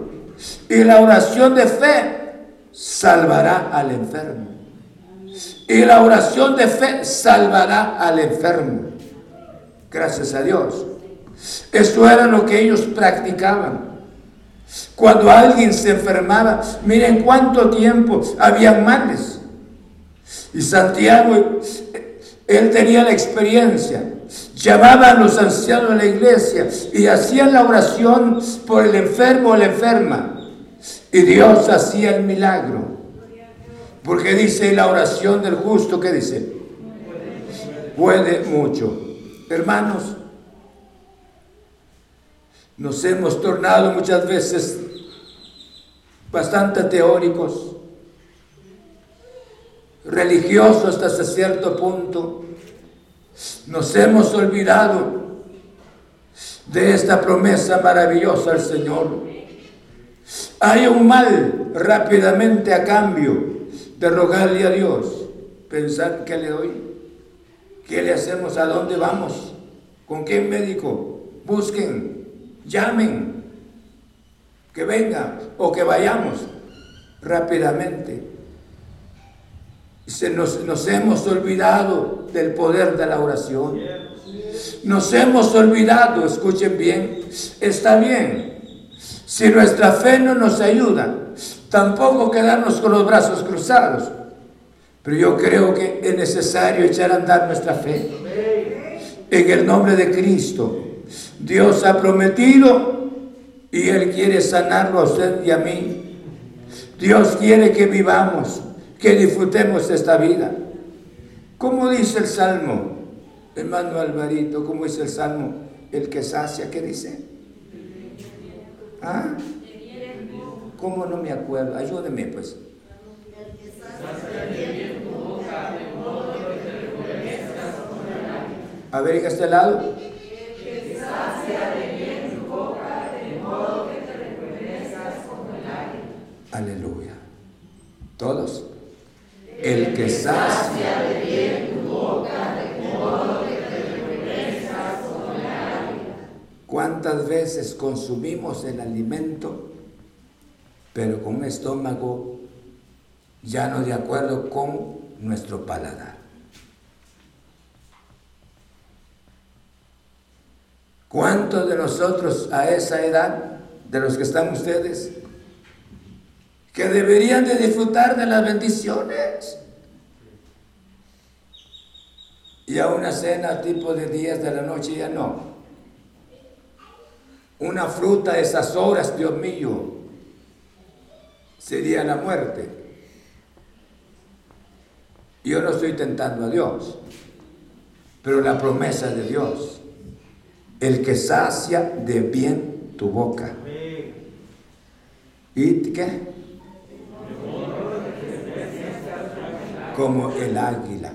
Y la oración de fe salvará al enfermo. Y la oración de fe salvará al enfermo. Gracias a Dios. Esto era lo que ellos practicaban. Cuando alguien se enfermaba, miren cuánto tiempo había males. Y Santiago, él tenía la experiencia. Llamaba a los ancianos de la iglesia y hacían la oración por el enfermo o la enferma. Y Dios hacía el milagro. Porque dice la oración del justo, ¿qué dice? Puede mucho. Hermanos, nos hemos tornado muchas veces bastante teóricos, religiosos hasta cierto punto. Nos hemos olvidado de esta promesa maravillosa al Señor. Hay un mal rápidamente a cambio de rogarle a Dios. Pensar qué le doy, qué le hacemos, a dónde vamos, con qué médico. Busquen, llamen, que venga o que vayamos rápidamente. Se nos, nos hemos olvidado del poder de la oración. Nos hemos olvidado, escuchen bien, está bien. Si nuestra fe no nos ayuda, tampoco quedarnos con los brazos cruzados. Pero yo creo que es necesario echar a andar nuestra fe. En el nombre de Cristo. Dios ha prometido y Él quiere sanarlo a usted y a mí. Dios quiere que vivamos, que disfrutemos esta vida. ¿Cómo dice el Salmo? Hermano Alvarito, ¿cómo dice el Salmo? El que sacia, ¿qué dice? ¿Ah? ¿Cómo no me acuerdo? Ayúdeme pues. A ver, este lado. Aleluya. ¿Todos? El que sacia de bien tu boca, de modo que te rejuvenezcas como el águila. ¿Cuántas veces consumimos el alimento pero con un estómago ya no de acuerdo con nuestro paladar. ¿Cuántos de nosotros a esa edad, de los que están ustedes, que deberían de disfrutar de las bendiciones? Y a una cena tipo de días de la noche ya no. Una fruta a esas horas, Dios mío, sería la muerte. Yo no estoy tentando a Dios, pero la promesa de Dios, el que sacia de bien tu boca. ¿Y qué? Como el águila.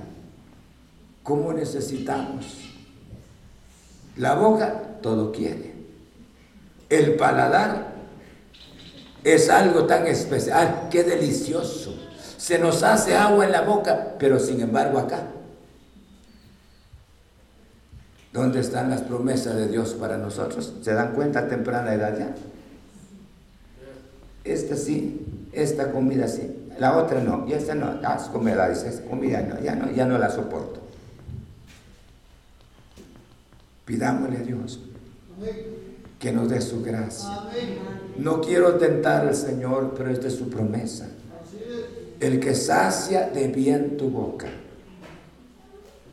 ¿Cómo necesitamos? La boca todo quiere. El paladar es algo tan especial, qué delicioso. Se nos hace agua en la boca, pero sin embargo acá. ¿Dónde están las promesas de Dios para nosotros? ¿Se dan cuenta a temprana edad ya? Esta sí, esta comida sí, la otra no, y esta no, ah, comida no, ya no, ya no la soporto. Pidámosle a Dios que nos dé su gracia. No quiero tentar al Señor, pero esta es su promesa. El que sacia de bien tu boca,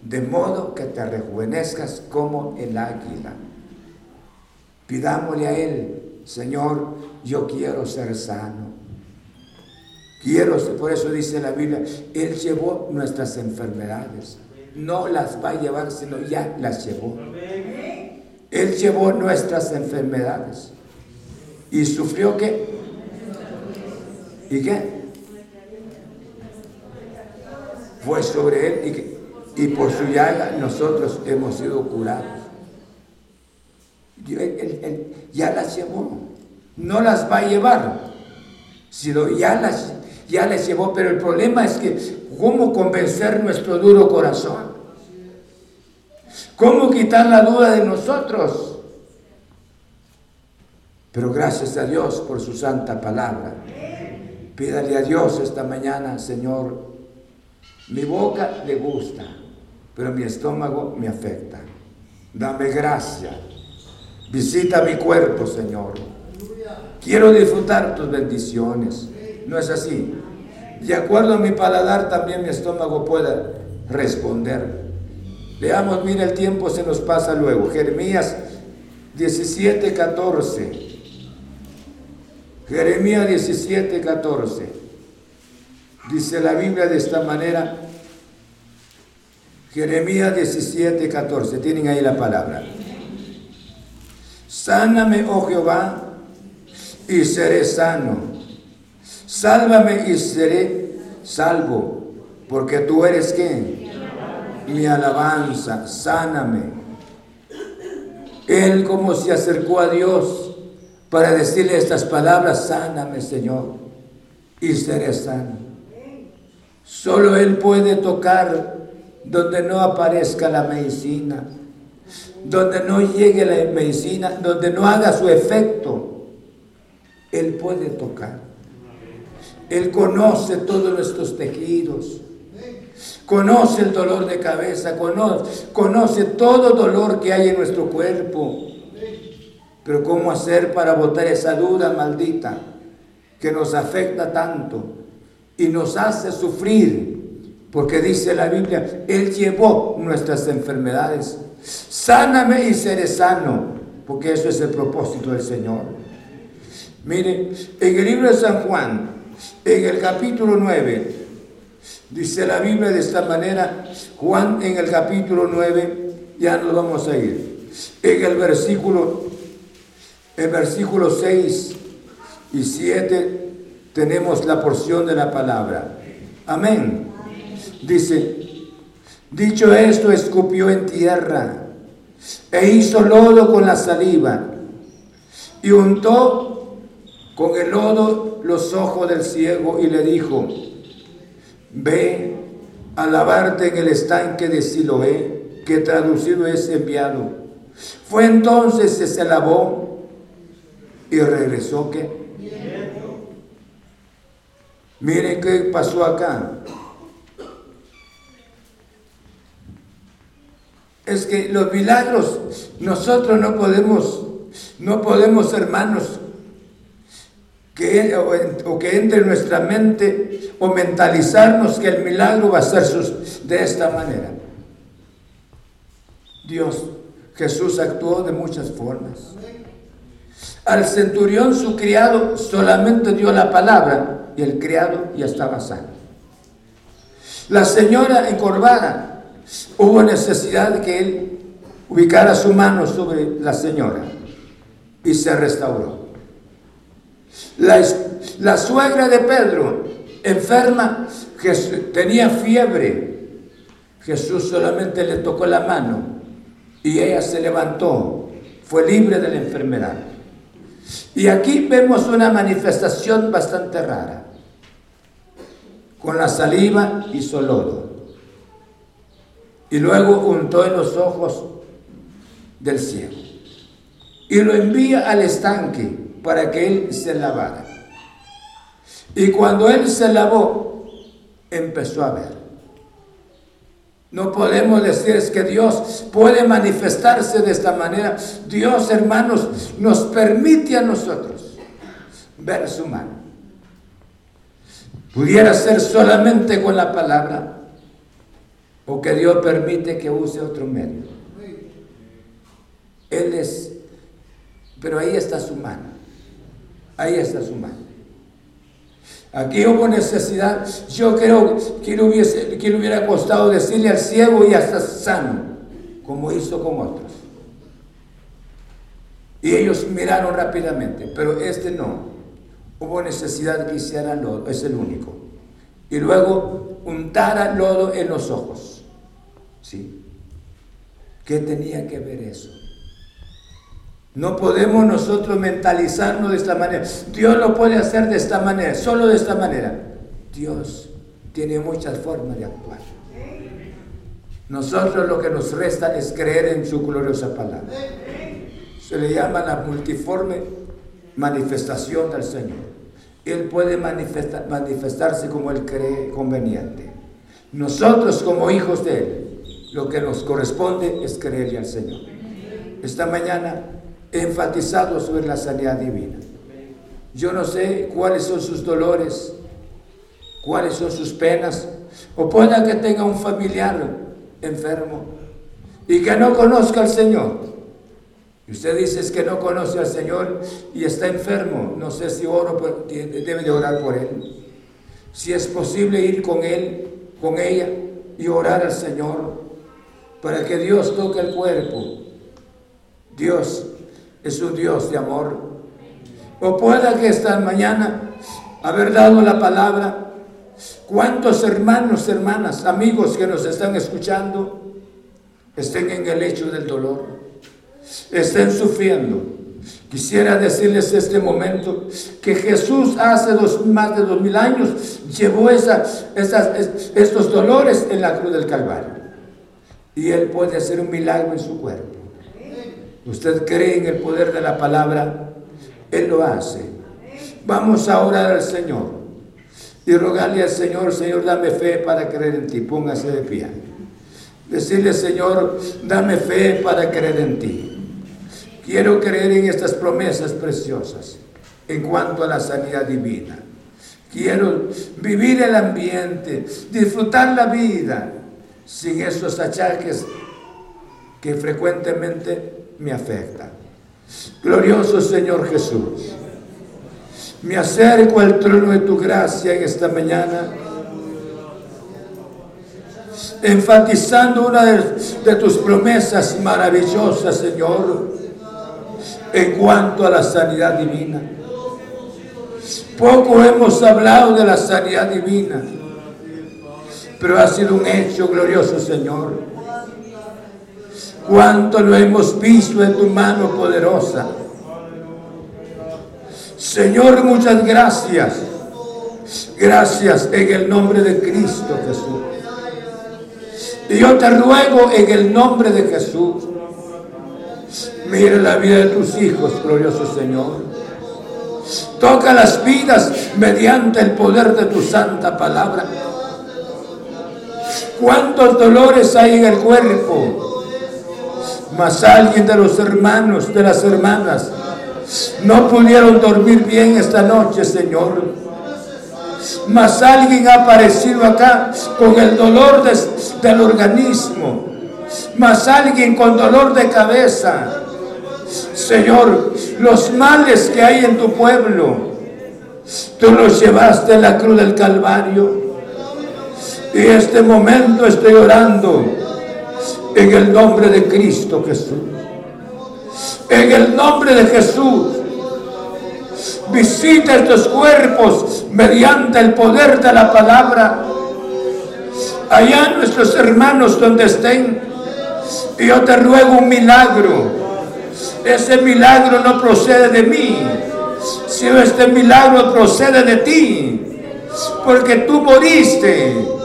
de modo que te rejuvenezcas como el águila. Pidámosle a Él, Señor, yo quiero ser sano. Quiero, por eso dice la Biblia, Él llevó nuestras enfermedades. No las va a llevar, sino ya las llevó. Él llevó nuestras enfermedades. ¿Y sufrió qué? ¿Y qué? Fue sobre él y, por su llaga nosotros hemos sido curados. ya las llevó. No las va a llevar, sino ya las, ya las llevó. Pero el problema es que, ¿cómo convencer nuestro duro corazón? ¿Cómo quitar la duda de nosotros? Pero gracias a Dios por su santa palabra. Pídale a Dios esta mañana, Señor, mi boca le gusta, pero mi estómago me afecta. Dame gracia. Visita mi cuerpo, Señor. Quiero disfrutar tus bendiciones. No es así. De acuerdo a mi paladar, también mi estómago pueda responder. Veamos, mira, el tiempo se nos pasa luego. Jeremías 17, 14. Jeremías 17, 14. Dice la Biblia de esta manera. Jeremías 17, 14. Tienen ahí la palabra. Sáname, oh Jehová, y seré sano. Sálvame y seré salvo, porque tú eres quien mi alabanza, sáname. Él como se acercó a Dios para decirle estas palabras, sáname Señor, y seré sano. Solo Él puede tocar donde no aparezca la medicina, donde no llegue la medicina, donde no haga su efecto. Él puede tocar. Él conoce todos nuestros tejidos conoce el dolor de cabeza, conoce, todo dolor que hay en nuestro cuerpo. Pero ¿cómo hacer para botar esa duda maldita que nos afecta tanto y nos hace sufrir? Porque dice la Biblia, Él llevó nuestras enfermedades. Sáname y seré sano, porque eso es el propósito del Señor. Mire, en el libro de San Juan, en el capítulo 9, Dice la Biblia de esta manera, Juan en el capítulo 9, ya nos vamos a ir. En el versículo, el versículo 6 y 7 tenemos la porción de la palabra. Amén. Dice, dicho esto, escupió en tierra e hizo lodo con la saliva y untó con el lodo los ojos del ciego y le dijo, Ve a lavarte en el estanque de Siloé, que traducido es enviado. Fue entonces que se lavó y regresó que. Miren qué pasó acá. Es que los milagros nosotros no podemos, no podemos hermanos que, o, que entre en nuestra mente o mentalizarnos que el milagro va a ser de esta manera. Dios, Jesús actuó de muchas formas. Al centurión su criado solamente dio la palabra y el criado ya estaba sano. La señora encorvada hubo necesidad de que él ubicara su mano sobre la señora y se restauró. La, suegra de Pedro, enferma, tenía fiebre. Jesús solamente le tocó la mano y ella se levantó, fue libre de la enfermedad. Y aquí vemos una manifestación bastante rara. Con la saliva y lodo. Y luego untó en los ojos del cielo. Y lo envía al estanque para que él se lavara. Y cuando él se lavó, empezó a ver. No podemos decir es que Dios puede manifestarse de esta manera. Dios, hermanos, nos permite a nosotros ver su mano. Pudiera ser solamente con la palabra o que Dios permite que use otro medio. Él es, pero ahí está su mano. Ahí está su mano. Aquí hubo necesidad. Yo creo que le, hubiese, que hubiera costado decirle al ciego y hasta sano, como hizo con otros. Y ellos miraron rápidamente, pero este no. Hubo necesidad que hiciera lodo, es el único. Y luego untara lodo en los ojos. ¿Sí? ¿Qué tenía que ver eso? No podemos nosotros mentalizarnos de esta manera. Dios lo puede hacer de esta manera, solo de esta manera. Dios tiene muchas formas de actuar. Nosotros lo que nos resta es creer en su gloriosa palabra. Se le llama la multiforme manifestación del Señor. Él puede manifestarse como Él cree conveniente. Nosotros como hijos de Él, lo que nos corresponde es creerle al Señor. Esta mañana enfatizado sobre la sanidad divina. Yo no sé cuáles son sus dolores, cuáles son sus penas, o pueda que tenga un familiar enfermo y que no conozca al Señor. Y usted dice que no conoce al Señor y está enfermo. No sé si oro, debe de orar por él. Si es posible ir con él, con ella y orar al Señor para que Dios toque el cuerpo. Dios es un Dios de amor. O pueda que esta mañana haber dado la palabra, cuántos hermanos, hermanas, amigos que nos están escuchando estén en el hecho del dolor, estén sufriendo. Quisiera decirles este momento que Jesús hace dos, más de dos mil años llevó esas, estos dolores en la cruz del Calvario y Él puede hacer un milagro en su cuerpo. Usted cree en el poder de la palabra, Él lo hace. Vamos a orar al Señor y rogarle al Señor, Señor, dame fe para creer en ti. Póngase de pie. Decirle, Señor, dame fe para creer en ti. Quiero creer en estas promesas preciosas en cuanto a la sanidad divina. Quiero vivir el ambiente, disfrutar la vida sin esos achaques que frecuentemente me afectan. Glorioso Señor Jesús, me acerco al trono de tu gracia en esta mañana, enfatizando una de, tus promesas maravillosas, Señor, en cuanto a la sanidad divina. Poco hemos hablado de la sanidad divina pero ha sido un hecho glorioso, Señor. Cuánto lo hemos visto en tu mano poderosa. Señor, muchas gracias. Gracias en el nombre de Cristo Jesús. Y yo te ruego en el nombre de Jesús. Mira la vida de tus hijos, glorioso Señor. Toca las vidas mediante el poder de tu santa palabra cuántos dolores hay en el cuerpo. Mas alguien de los hermanos, de las hermanas, no pudieron dormir bien esta noche, Señor. Mas alguien ha aparecido acá con el dolor del organismo. Mas alguien con dolor de cabeza. Señor, los males que hay en tu pueblo, tú los llevaste en la cruz del Calvario. Y este momento estoy orando en el nombre de Cristo Jesús. En el nombre de Jesús. Visita estos cuerpos mediante el poder de la palabra. Allá nuestros hermanos donde estén. Y yo te ruego un milagro. Ese milagro no procede de mí, sino este milagro procede de ti. Porque tú moriste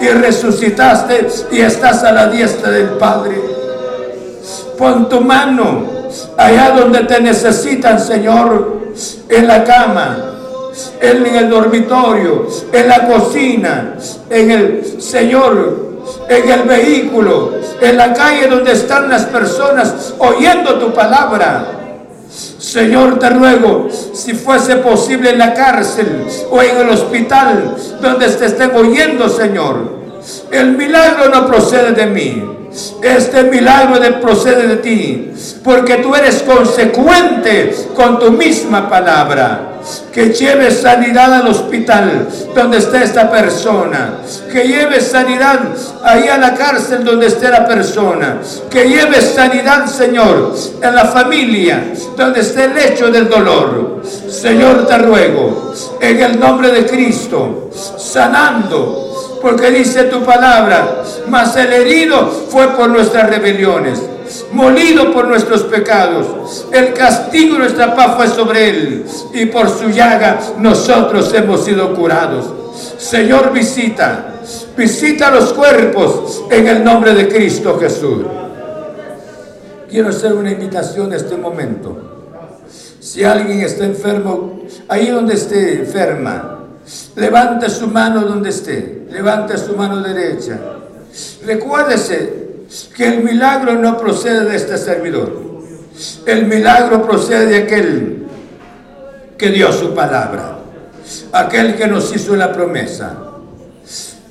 y resucitaste y estás a la diestra del Padre. Pon tu mano allá donde te necesitan, Señor, en la cama, en el dormitorio, en la cocina, en el Señor, en el vehículo, en la calle donde están las personas oyendo tu palabra. Señor, te ruego, si fuese posible en la cárcel o en el hospital donde te estén oyendo, Señor, el milagro no procede de mí. Este milagro procede de ti, porque tú eres consecuente con tu misma palabra. Que lleves sanidad al hospital donde esté esta persona. Que lleves sanidad ahí a la cárcel donde esté la persona. Que lleves sanidad, Señor, en la familia donde esté el hecho del dolor. Señor, te ruego, en el nombre de Cristo, sanando porque dice tu palabra, mas el herido fue por nuestras rebeliones, molido por nuestros pecados. El castigo de nuestra paz fue sobre él, y por su llaga nosotros hemos sido curados. Señor, visita, visita los cuerpos en el nombre de Cristo Jesús. Quiero hacer una invitación en este momento. Si alguien está enfermo, ahí donde esté enferma, Levante su mano donde esté. Levante su mano derecha. Recuérdese que el milagro no procede de este servidor. El milagro procede de aquel que dio su palabra, aquel que nos hizo la promesa.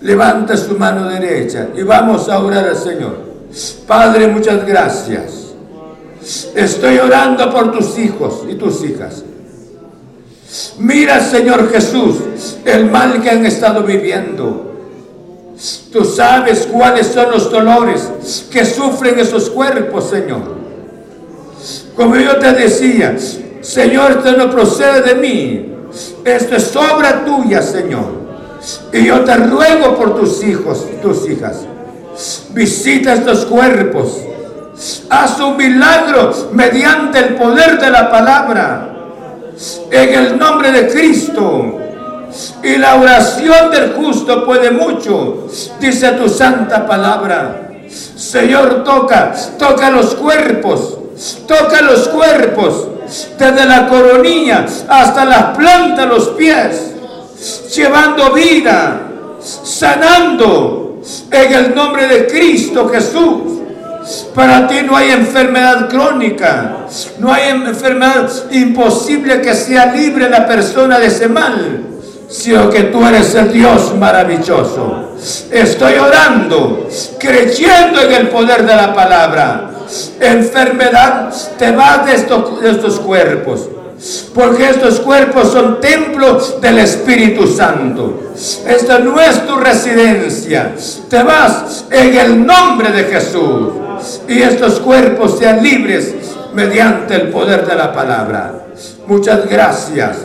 Levanta su mano derecha y vamos a orar al Señor. Padre, muchas gracias. Estoy orando por tus hijos y tus hijas. Mira, Señor Jesús, el mal que han estado viviendo. Tú sabes cuáles son los dolores que sufren esos cuerpos, Señor. Como yo te decía, Señor, esto no procede de mí. Esto es obra tuya, Señor. Y yo te ruego por tus hijos tus hijas. Visita estos cuerpos. Haz un milagro mediante el poder de la palabra. En el nombre de Cristo. Y la oración del justo puede mucho, dice tu santa palabra. Señor, toca, toca los cuerpos, toca los cuerpos, desde la coronilla hasta las plantas los pies, llevando vida, sanando en el nombre de Cristo Jesús. Para ti no hay enfermedad crónica, no hay enfermedad imposible que sea libre la persona de ese mal sino que tú eres el Dios maravilloso. Estoy orando, creyendo en el poder de la palabra. Enfermedad, te vas de estos, de estos cuerpos. Porque estos cuerpos son templos del Espíritu Santo. Esta no es tu residencia. Te vas en el nombre de Jesús. Y estos cuerpos sean libres mediante el poder de la palabra. Muchas gracias